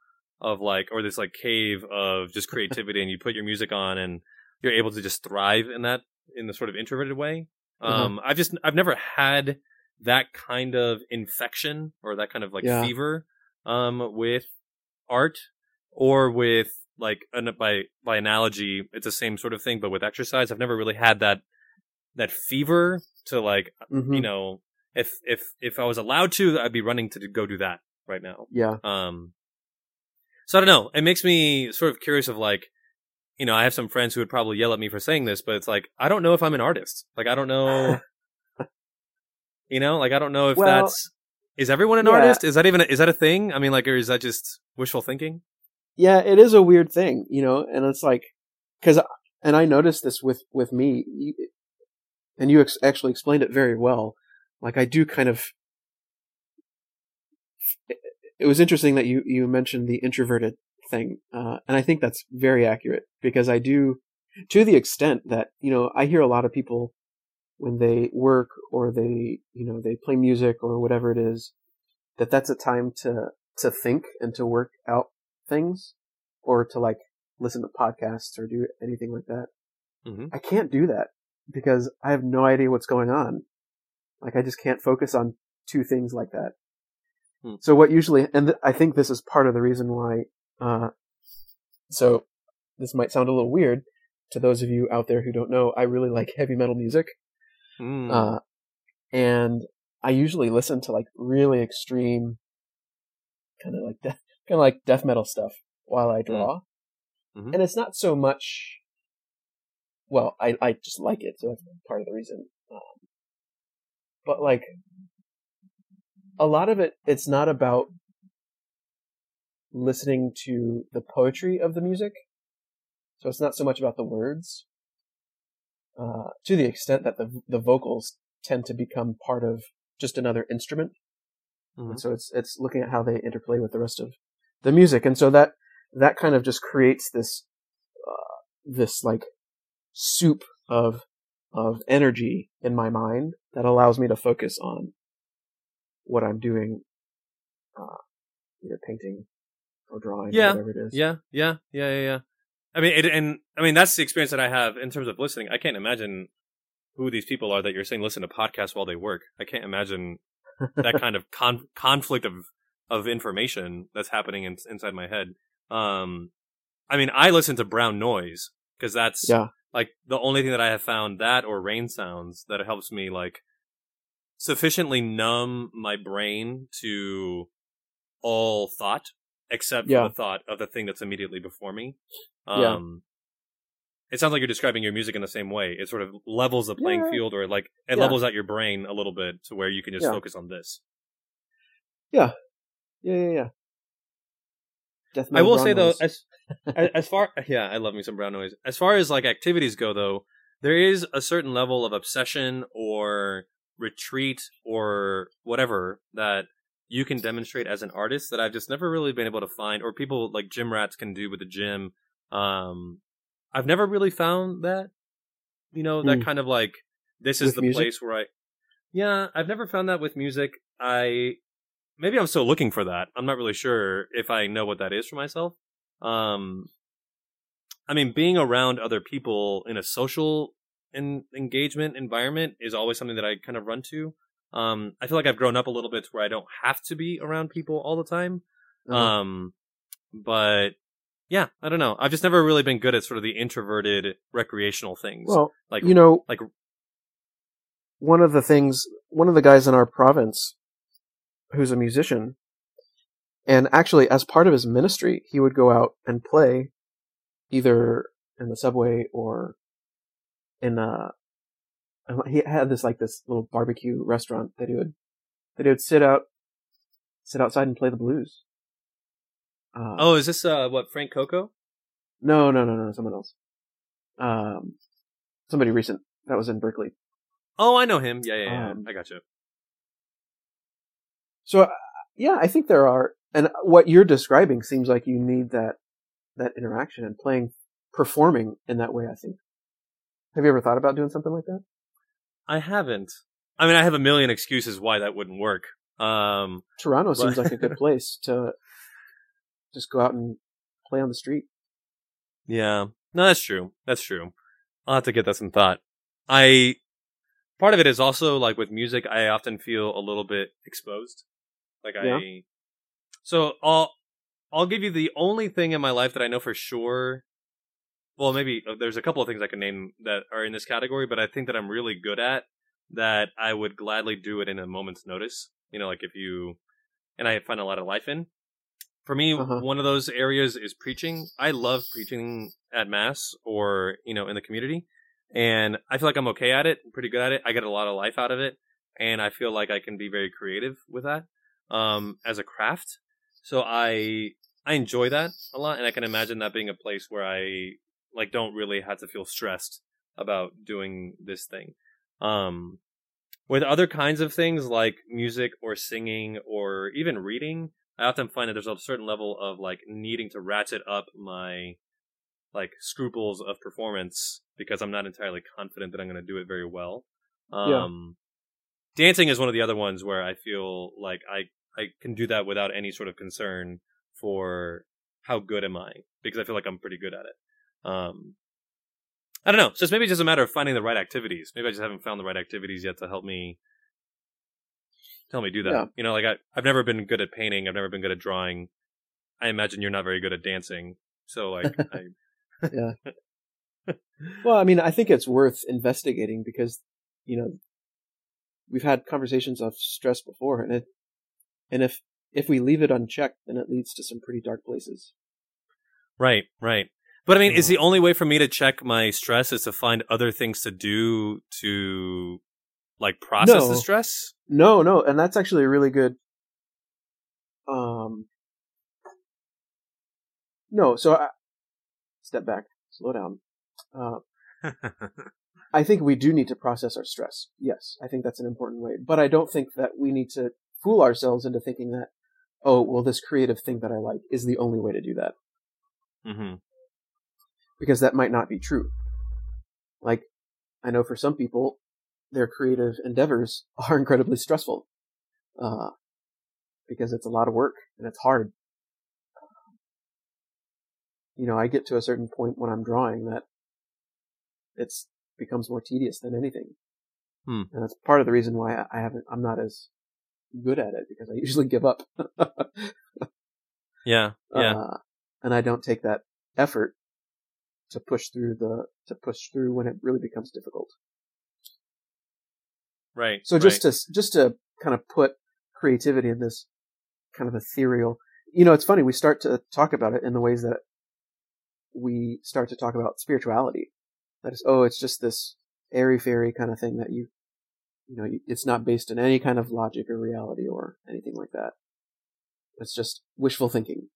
of like or this like cave of just creativity, and you put your music on, and you're able to just thrive in that in the sort of introverted way. Uh-huh. Um, I've just I've never had that kind of infection or that kind of like Yeah. fever um with art or with like an, by by analogy it's the same sort of thing but with exercise i've never really had that that fever to like Mhm. you know if if if i was allowed to i'd be running to go do that right now. Yeah. um so i don't know. It makes me sort of curious of like you know i have some friends who would probably yell at me for saying this but it's like i don't know if i'm an artist. Like i don't know you know? Like i don't know if Well, that's is everyone an yeah. artist? Is that even a, is that a thing? I mean like or is that just wishful thinking? Yeah, it is a weird thing, you know, and it's like, cause, and I noticed this with, with me, and you ex- actually explained it very well. Like I do kind of, it was interesting that you, you mentioned the introverted thing. Uh, and I think that's very accurate because I do, to the extent that, you know, I hear a lot of people when they work or they, you know, they play music or whatever it is, that that's a time to, to think and to work out things or to like listen to podcasts or do anything like that. Mhm. I can't do that because I have no idea what's going on. Like I just can't focus on two things like that. Hmm. So what usually, and th- I think this is part of the reason why, uh, so this might sound a little weird to those of you out there who don't know, I really like heavy metal music. Mm. Uh, and I usually listen to like really extreme, kind of like death, kind of like death metal stuff while I draw. Mhm. And it's not so much. Well, I I just like it, so that's part of the reason. Um, but like, a lot of it, it's not about listening to the poetry of the music. So it's not so much about the words, uh, to the extent that the the vocals tend to become part of just another instrument. Mhm. And so it's it's looking at how they interplay with the rest of the music, and so that that kind of just creates this uh, this like soup of of energy in my mind that allows me to focus on what I'm doing, uh, either painting or drawing, Yeah, or whatever it is. Yeah, yeah, yeah, yeah, yeah. I mean, it, and I mean that's the experience that I have in terms of listening. I can't imagine who these people are that you're saying listen to podcasts while they work. I can't imagine that kind of con- conflict of of information that's happening in, inside my head. Um, I mean, I listen to brown noise because that's Yeah. Like the only thing that I have found that or rain sounds that helps me like sufficiently numb my brain to all thought except Yeah. the thought of the thing that's immediately before me. Yeah. Um, it sounds like you're describing your music in the same way. It sort of levels the playing Yeah. field or like it Yeah. levels out your brain a little bit to where you can just Yeah. focus on this. Yeah, yeah, yeah, yeah. Death I will say though, noise. as as as far yeah, I love me some brown noise. As far as like activities go, though, there is a certain level of obsession or retreat or whatever that you can demonstrate as an artist that I've just never really been able to find, or people like gym rats can do with the gym. Um, I've never really found that. You know, that Hmm. kind of like this is With the music? place where I. Yeah, I've never found that with music. I maybe I'm still looking for that. I'm not really sure if I know what that is for myself. Um, I mean, being around other people in a social in, engagement environment is always something that I kind of run to. Um, I feel like I've grown up a little bit to where I don't have to be around people all the time. Uh-huh. Um, but yeah, I don't know. I've just never really been good at sort of the introverted recreational things. well, like you know, like one of the things, one of the guys in our province who's a musician, and actually, as part of his ministry, he would go out and play either in the subway or in a. He had this like this little barbecue restaurant that he would that he would sit out, sit outside and play the blues. Uh, oh, is this uh what Frank Coco? no, no, no, no, someone else. Um, somebody recent that was in Berkeley. Oh, I know him. Yeah, yeah, yeah. Um, I got you. So uh, yeah, I think there are, and what you're describing seems like you need that that interaction and playing, performing in that way. I think. Have you ever thought about doing something like that? I haven't. I mean, I have a million excuses why that wouldn't work. Um, Toronto seems like a good place to just go out and play on the street. Yeah. No, that's true. That's true. I'll have to get that some thought. I part of it is also like with music, I often feel a little bit exposed. Like Yeah. I So I'll I'll give you the only thing in my life that I know for sure well, maybe uh, there's a couple of things I can name that are in this category, but I think that I'm really good at that I would gladly do it in a moment's notice. You know, like if you and I find a lot of life in. For me, Uh-huh. one of those areas is preaching. I love preaching at mass or, you know, in the community. And I feel like I'm okay at it, pretty good at it. I get a lot of life out of it. And I feel like I can be very creative with that, um, as a craft. So I, I enjoy that a lot. And I can imagine that being a place where I, like, don't really have to feel stressed about doing this thing. Um, with other kinds of things like music or singing or even reading, I often find that there's a certain level of like needing to ratchet up my like scruples of performance because I'm not entirely confident that I'm going to do it very well. Yeah. Um, dancing is one of the other ones where I feel like I I can do that without any sort of concern for how good am I because I feel like I'm pretty good at it. Um, I don't know. So it's maybe just a matter of finding the right activities. Maybe I just haven't found the right activities yet to help me help me do that. Yeah. You know, like I, I've never been good at painting. I've never been good at drawing. I imagine you're not very good at dancing. So like, I, yeah. Well, I mean, I think it's worth investigating because you know we've had conversations of stress before, and it and if if we leave it unchecked, then it leads to some pretty dark places. right, right. But I mean, is the only way for me to check my stress is to find other things to do to like process No. the stress? No, no, and that's actually a really good. Um, no, so I, step back, slow down. Uh, I think we do need to process our stress. Yes, I think that's an important way. But I don't think that we need to fool ourselves into thinking that, oh, well, this creative thing that I like is the only way to do that. hmm Because that might not be true. Like, I know for some people, their creative endeavors are incredibly stressful. Uh, because it's a lot of work and it's hard. You know, I get to a certain point when I'm drawing that it's becomes more tedious than anything. Hmm. And that's part of the reason why I haven't, I'm not as good at it because I usually give up. Yeah. Yeah. Uh, and I don't take that effort to push through the, to push through when it really becomes difficult. right. So just right. to, just to kind of put creativity in this kind of ethereal, you know, it's funny, we start to talk about it in the ways that we start to talk about spirituality. That is, oh, it's just this airy fairy kind of thing that you, you know, it's not based in any kind of logic or reality or anything like that. It's just wishful thinking.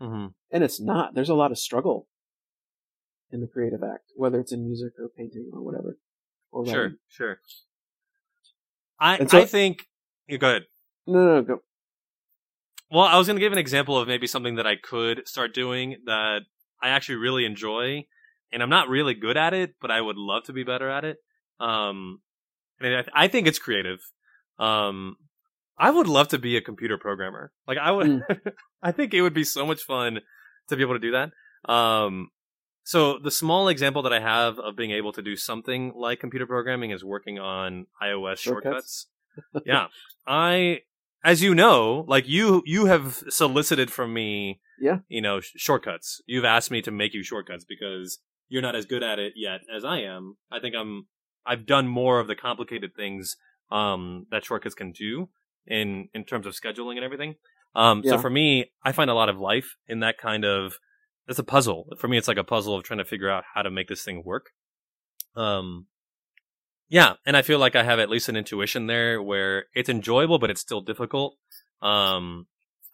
Mhm. And it's not. There's a lot of struggle in the creative act, whether it's in music or painting or whatever. Or Sure. writing. Sure. I so- I think. You go ahead. No, no, no, go. Well, I was going to give an example of maybe something that I could start doing that I actually really enjoy, and I'm not really good at it, but I would love to be better at it. Um, and I, I think it's creative. Um, I would love to be a computer programmer. Like I would, I think it would be so much fun to be able to do that. Um, so the small example that I have of being able to do something like computer programming is working on iOS Shortcuts? shortcuts. yeah, I, as you know, like you, you have solicited from me, Yeah. you know, sh- shortcuts. You've asked me to make you shortcuts because you're not as good at it yet as I am. I think I'm, I've done more of the complicated things um, that shortcuts can do in in terms of scheduling and everything. Um, Yeah. So for me, I find a lot of life in that kind of. It's a puzzle for me. It's like a puzzle of trying to figure out how to make this thing work. Um, yeah, and I feel like I have at least an intuition there where it's enjoyable, but it's still difficult. Um,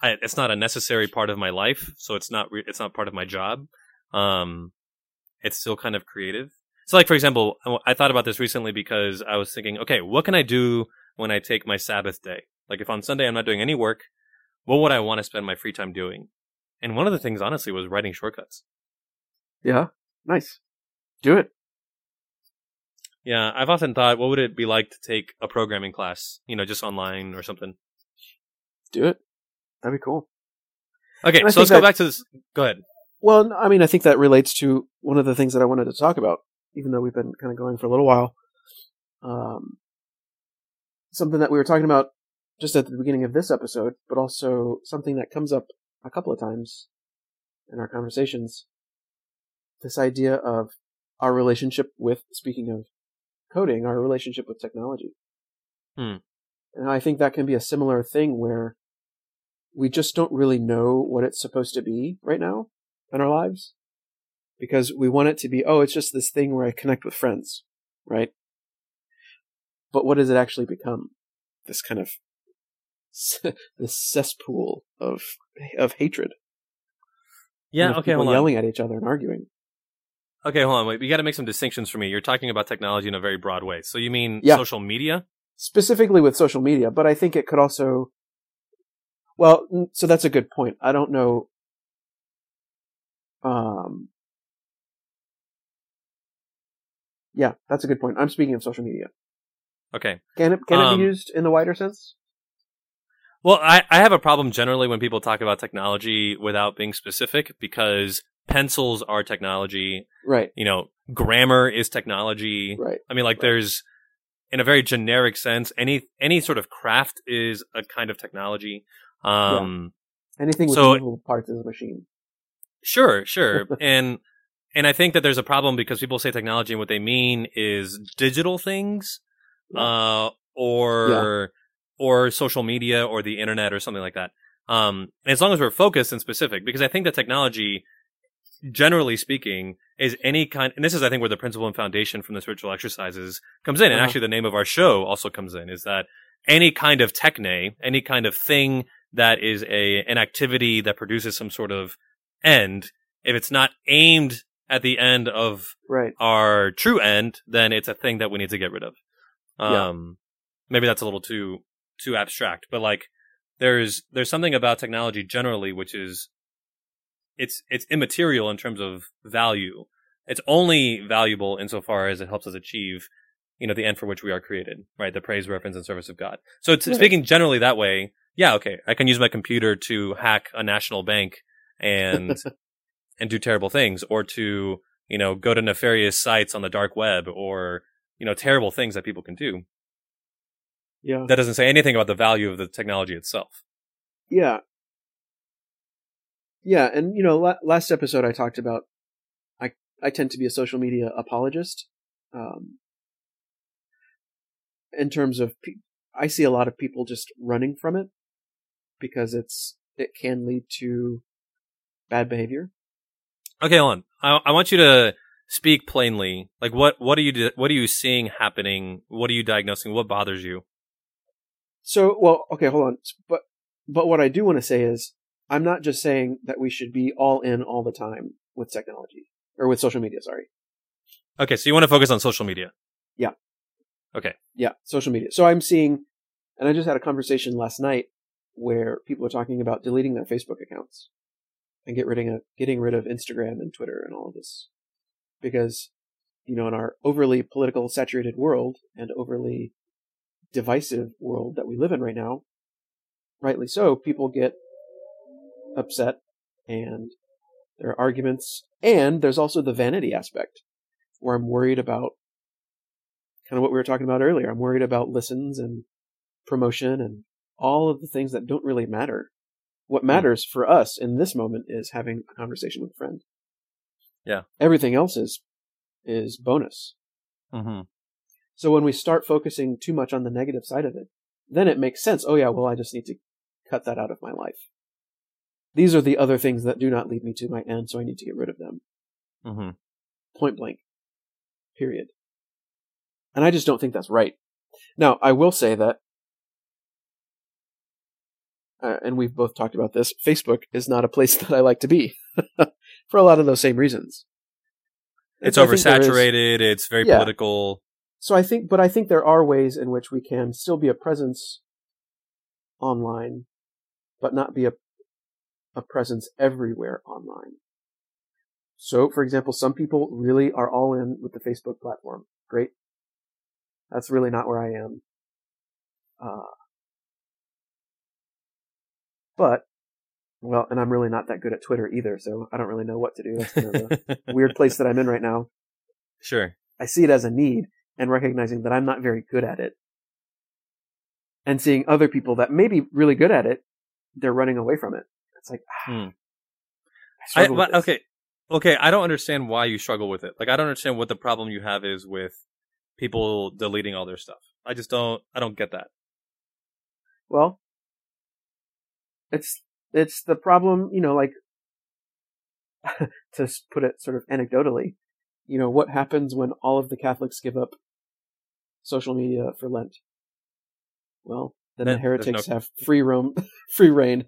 I, it's not a necessary part of my life, so it's not re- it's not part of my job. Um, it's still kind of creative. So, like for example, I- thought about this recently because I was thinking, okay, what can I do when I take my Sabbath day? Like if on Sunday I'm not doing any work, what would I want to spend my free time doing? And one of the things, honestly, was writing shortcuts. Yeah. Nice. Do it. Yeah, I've often thought, what would it be like to take a programming class, you know, just online or something? Do it. That'd be cool. Okay, so let's think go back to this. Go ahead. Well, I mean, I think that relates to one of the things that I wanted to talk about, even though we've been kind of going for a little while. Um, something that we were talking about just at the beginning of this episode, but also something that comes up a couple of times in our conversations. This idea of our relationship with, speaking of coding, our relationship with technology. Hmm. And I think that can be a similar thing where we just don't really know what it's supposed to be right now in our lives because we want it to be oh it's just this thing where i connect with friends right but what does it actually become this kind of this cesspool of of hatred Yeah, of okay, people hold on. yelling at each other and arguing Okay, hold on. Wait, you got to make some distinctions for me. You're talking about technology in a very broad way. So you mean Yeah. social media? specifically with social media but i think it could also well so that's a good point i don't know um yeah that's a good point i'm speaking of social media Okay. Can it can it Um, be used in the wider sense? Well, I, I have a problem generally when people talk about technology without being specific because pencils are technology. Right, You know, grammar is technology. right, I mean, like Right. there's, in a very generic sense, any any sort of craft is a kind of technology. Um, Anything with So- parts is a machine. Sure, sure. and and I think that there's a problem because people say technology and what they mean is digital things, uh, or or social media or the internet or something like that. Um, as long as we're focused and specific, because I think that technology, generally speaking, is any kind. And this is, I think, where the principle and foundation from the spiritual exercises comes in, and Uh-huh. actually the name of our show also comes in. Is that any kind of techne, any kind of thing that is a an activity that produces some sort of end, if it's not aimed at the end of Right. our true end, then it's a thing that we need to get rid of. Yeah. Um, maybe that's a little too too abstract, but like there's there's something about technology generally which is it's it's immaterial in terms of value. It's only valuable insofar as it helps us achieve, you know, the end for which we are created, right? The praise, reference, and service of God. So it's Right. speaking generally that way. Yeah, okay, I can use my computer to hack a national bank and and do terrible things, or to you know go to nefarious sites on the dark web, or you know terrible things that people can do. Yeah. That doesn't say anything about the value of the technology itself. Yeah. Yeah, and you know, last episode I talked about I I tend to be a social media apologist. Um in terms of pe- I see a lot of people just running from it because it's it can lead to bad behavior. Okay, hold on. I, I want you to speak plainly. Like, what what are you what are you seeing happening? What are you diagnosing? What bothers you? So, well, okay, hold on. But but what I do want to say is I'm not just saying that we should be all in all the time with technology or with social media, sorry. Okay, so you want to focus on social media. Yeah. Okay. Yeah, social media. So I'm seeing, and I just had a conversation last night where people are talking about deleting their Facebook accounts and get rid of getting rid of Instagram and Twitter and all of this because you know in our overly political saturated world and overly divisive world that we live in right now, rightly so, people get upset and there are arguments and there's also the vanity aspect where I'm worried about kind of what we were talking about earlier. I'm worried about listens and promotion and all of the things that don't really matter. What matters for us in this moment is having a conversation with a friend. Yeah. Everything else is is bonus. Mm-hmm. So when we start focusing too much on the negative side of it, then it makes sense. Oh yeah, well I just need to cut that out of my life. These are the other things that do not lead me to my end, so I need to get rid of them. Mm-hmm. point blank. Period. And I just don't think that's right. Now, I will say that, uh, and we've both talked about this, Facebook is not a place that I like to be for a lot of those same reasons. It's And I think oversaturated. It's very Yeah. political. So I think, but I think there are ways in which we can still be a presence online, but not be a, a presence everywhere online. So, for example, some people really are all in with the Facebook platform. Great. That's really not where I am. Uh, but, well, and I'm really not that good at Twitter either, so I don't really know what to do. That's kind of a weird place that I'm in right now. Sure. I see it as a need and recognizing that I'm not very good at it. And seeing other people that may be really good at it, they're running away from it. It's like, ah, Hmm. I I, but, okay, okay. I don't understand why you struggle with it. Like, I don't understand what the problem you have is with people deleting all their stuff. I just don't. I don't get that. Well, it's it's the problem, you know, like to put it sort of anecdotally, you know, what happens when all of the Catholics give up social media for Lent? Well, then, the heretics no- have free roam, free reign.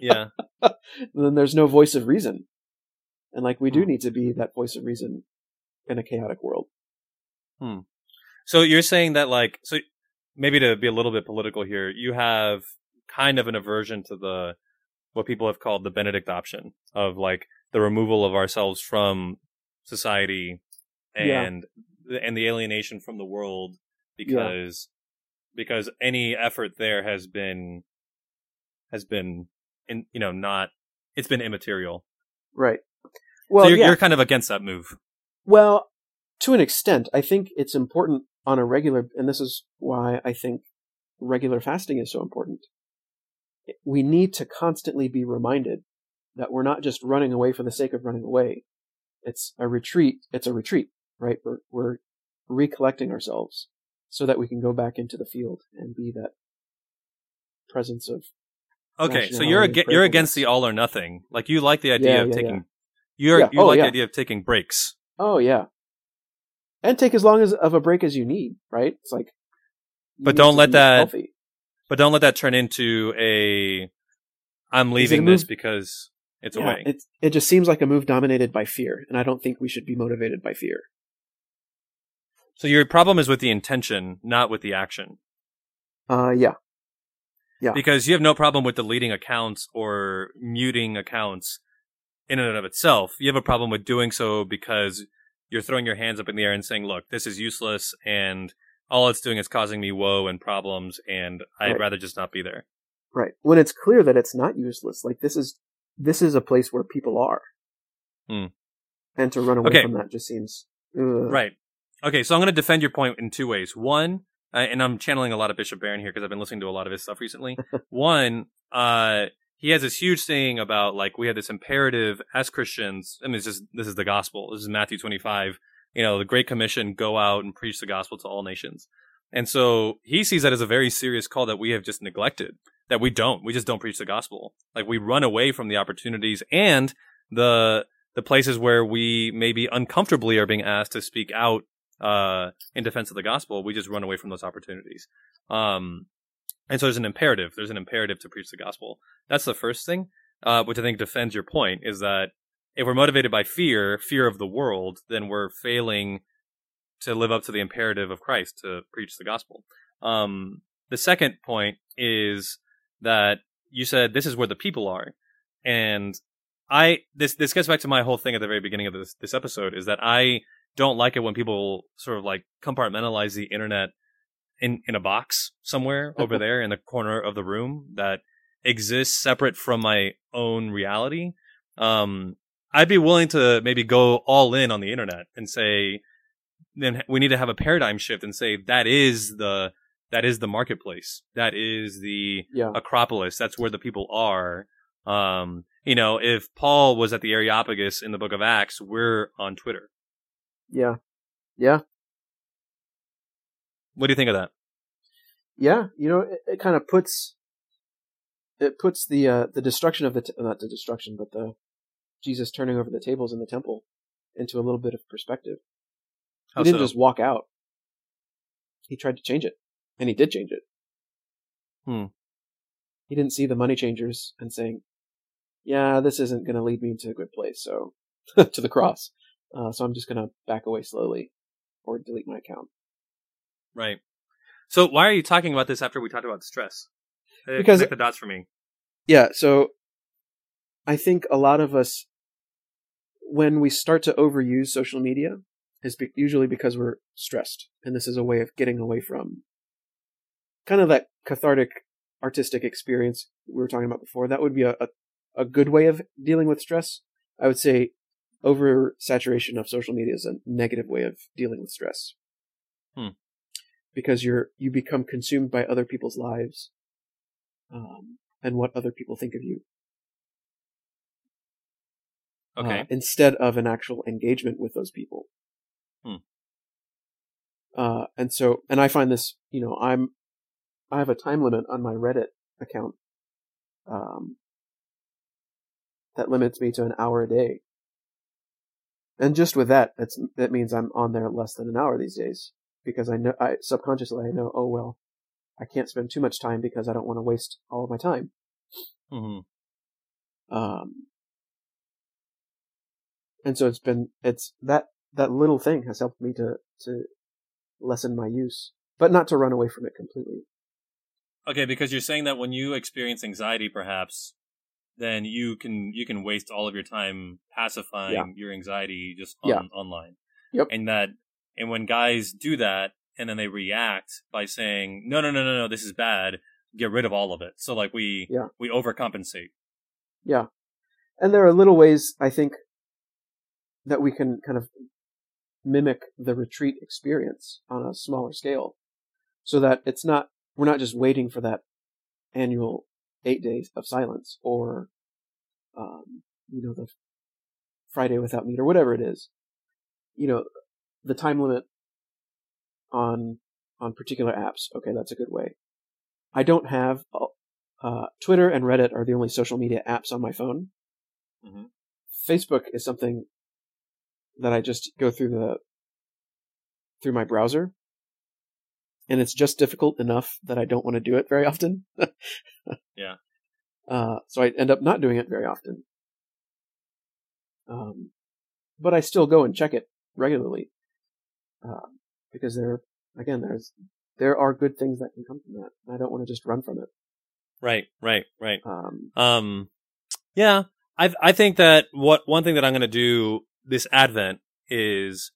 Yeah. then there's no voice of reason. And like we do Hmm. need to be that voice of reason in a chaotic world. Hmm. So you're saying that like so maybe to be a little bit political here, you have kind of an aversion to the what people have called the Benedict option of like the removal of ourselves from society Yeah. and and the alienation from the world because because any effort there has been has been in you know not it's been immaterial. Right. Well, so you're, yeah. you're kind of against that move. Well, to an extent, I think it's important on a regular, and this is why I think regular fasting is so important. We need to constantly be reminded that we're not just running away for the sake of running away. It's a retreat. It's a retreat, right? We're, we're recollecting ourselves so that we can go back into the field and be that presence of Okay, so you're ag- you're against the all or nothing. Like you like the idea Yeah, of yeah, taking yeah. you're you oh, like the idea of taking breaks. Oh yeah. And take as long as of a break as you need, right? It's like But don't let that- healthy. But don't let that turn into a I'm Is it a leaving this because it's yeah, a way. it it just seems like a move dominated by fear, and I don't think we should be motivated by fear. So your problem is with the intention, not with the action. Uh, yeah, Yeah. Because you have no problem with deleting accounts or muting accounts in and of itself. You have a problem with doing so because you're throwing your hands up in the air and saying, look, this is useless and all it's doing is causing me woe and problems and I'd Right. rather just not be there. right. When it's clear that it's not useless, like this is this is a place where people are, Hmm. and to run away Okay. from that just seems ugh. Right. Okay, so I'm going to defend your point in two ways. One, uh, and I'm channeling a lot of Bishop Barron here because I've been listening to a lot of his stuff recently. One, uh, he has this huge thing about like we have this imperative as Christians. I mean, it's just this is the gospel. This is Matthew 25. You know, the Great Commission: go out and preach the gospel to all nations. And so he sees that as a very serious call that we have just neglected. That we don't. We just don't preach the gospel. Like we run away from the opportunities and the the places where we maybe uncomfortably are being asked to speak out uh, in defense of the gospel, we just run away from those opportunities. Um, and so there's an imperative. There's an imperative to preach the gospel. That's the first thing, uh, which I think defends your point, is that if we're motivated by fear, fear of the world, then we're failing to live up to the imperative of Christ to preach the gospel. Um, the second point is that you said this is where the people are, and I this this gets back to my whole thing at the very beginning of this this episode is that I don't like it when people sort of like compartmentalize the internet in in a box somewhere over there in the corner of the room that exists separate from my own reality. Um, I'd be willing to maybe go all in on the internet and say, then we need to have a paradigm shift and say that is the that is the marketplace. That is the Yeah, Acropolis. That's where the people are. Um, you know, if Paul was at the Areopagus in the book of Acts, we're on Twitter. yeah, yeah, What do you think of that? yeah. You know, it, it kind of puts it puts the uh, the destruction of the t- not the destruction, but the Jesus turning over the tables in the temple into a little bit of perspective. How he didn't so? just walk out. He tried to change it, and he did change it. Hmm. He didn't see the money changers and saying, "Yeah, this isn't going to lead me to a good place." So, to the cross. Uh, so I'm just going to back away slowly, or delete my account Right. So why are you talking about this after we talked about stress? Uh, Because- connect the dots for me. Yeah, so I think a lot of us, when we start to overuse social media, is be- usually because we're stressed, and this is a way of getting away from kind of that cathartic artistic experience we were talking about before. That would be a, a, a good way of dealing with stress. I would say oversaturation of social media is a negative way of dealing with stress. Hmm. Because you're you become consumed by other people's lives, um, and what other people think of you Okay. uh, instead of an actual engagement with those people. Hmm. Uh, and so, and I find this, you know, I'm, I have a time limit on my Reddit account, um, that limits me to an hour a day. And just with that, that's, that means I'm on there less than an hour these days because I know, I subconsciously I know, oh well, I can't spend too much time because I don't want to waste all of my time. hmm Um, and so it's been it's that that little thing has helped me to to lessen my use, but not to run away from it completely. Okay, because you're saying that when you experience anxiety, perhaps, then you can you can waste all of your time pacifying Yeah. your anxiety just on, Yeah. online. Yep. And that and when guys do that and then they react by saying, No, no, no, no, no, this is bad, get rid of all of it. So like we Yeah. we overcompensate. Yeah, and there are little ways I think that we can kind of mimic the retreat experience on a smaller scale, so that it's not we're not just waiting for that annual eight days of silence or um, you know the Friday without meat or whatever it is. You know, the time limit on on particular apps. Okay, that's a good way. I don't have uh, Twitter and Reddit are the only social media apps on my phone. Mhm. Facebook is something that I just go through the through my browser, and it's just difficult enough that I don't want to do it very often. Yeah. Uh, so I end up not doing it very often. Um, but I still go and check it regularly uh, because there, again, there's there are good things that can come from that. I don't want to just run from it. Right, right, right. Um, Um, yeah, I I think that what one thing that I'm going to do this Advent is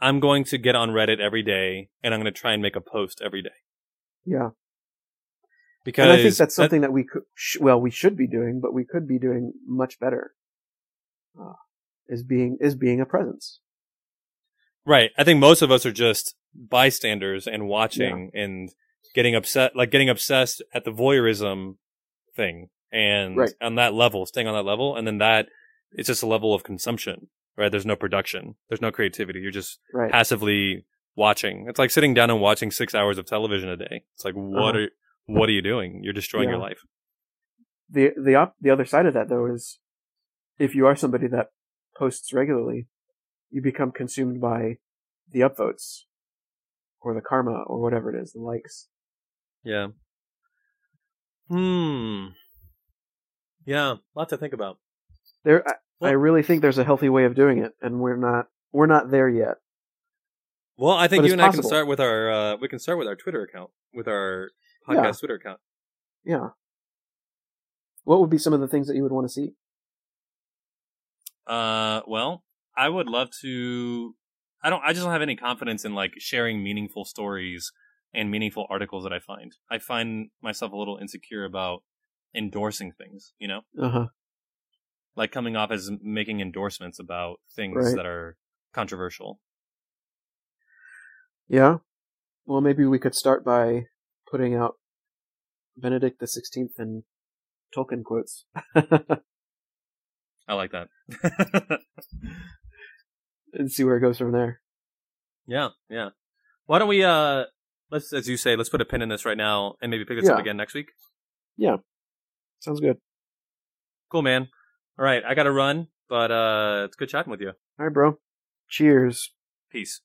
I'm going to get on Reddit every day and I'm going to try and make a post every day yeah, because and I think that's something that we could, sh- well, we should be doing, but we could be doing much better. Uh, is being is being a presence. right. I think most of us are just bystanders and watching and getting upset, like getting obsessed at the voyeurism thing, and Right. on that level, staying on that level, and then that it's just a level of consumption. Right. There's no production. There's no creativity. You're just Right. passively watching. It's like sitting down and watching six hours of television a day. It's like what Uh-huh. are what are you doing? You're destroying your life. the the op- the other side of that though is if you are somebody that posts regularly, you become consumed by the upvotes or the karma or whatever it is, the likes. Yeah. Hmm. Yeah, lot to think about. There, I, I really think there's a healthy way of doing it, and we're not we're not there yet. Well, I think But you and I can start with our uh, we can start with our Twitter account, with our podcast Yeah. Twitter account. Yeah. What would be some of the things that you would want to see? Uh, well, I would love to. I don't. I just don't have any confidence in like sharing meaningful stories and meaningful articles that I find. I find myself a little insecure about endorsing things. You know, Uh huh. Like coming off as making endorsements about things Right. that are controversial. Yeah. Well, maybe we could start by putting out Benedict the Sixteenth and Tolkien quotes. I like that. and see where it goes from there. yeah, yeah. Why don't we uh let's as you say, let's put a pin in this right now and maybe pick this up again next week. Yeah. Sounds good. Cool, man. All right, I got to run, but uh it's good chatting with you. All right, bro. Cheers. Peace.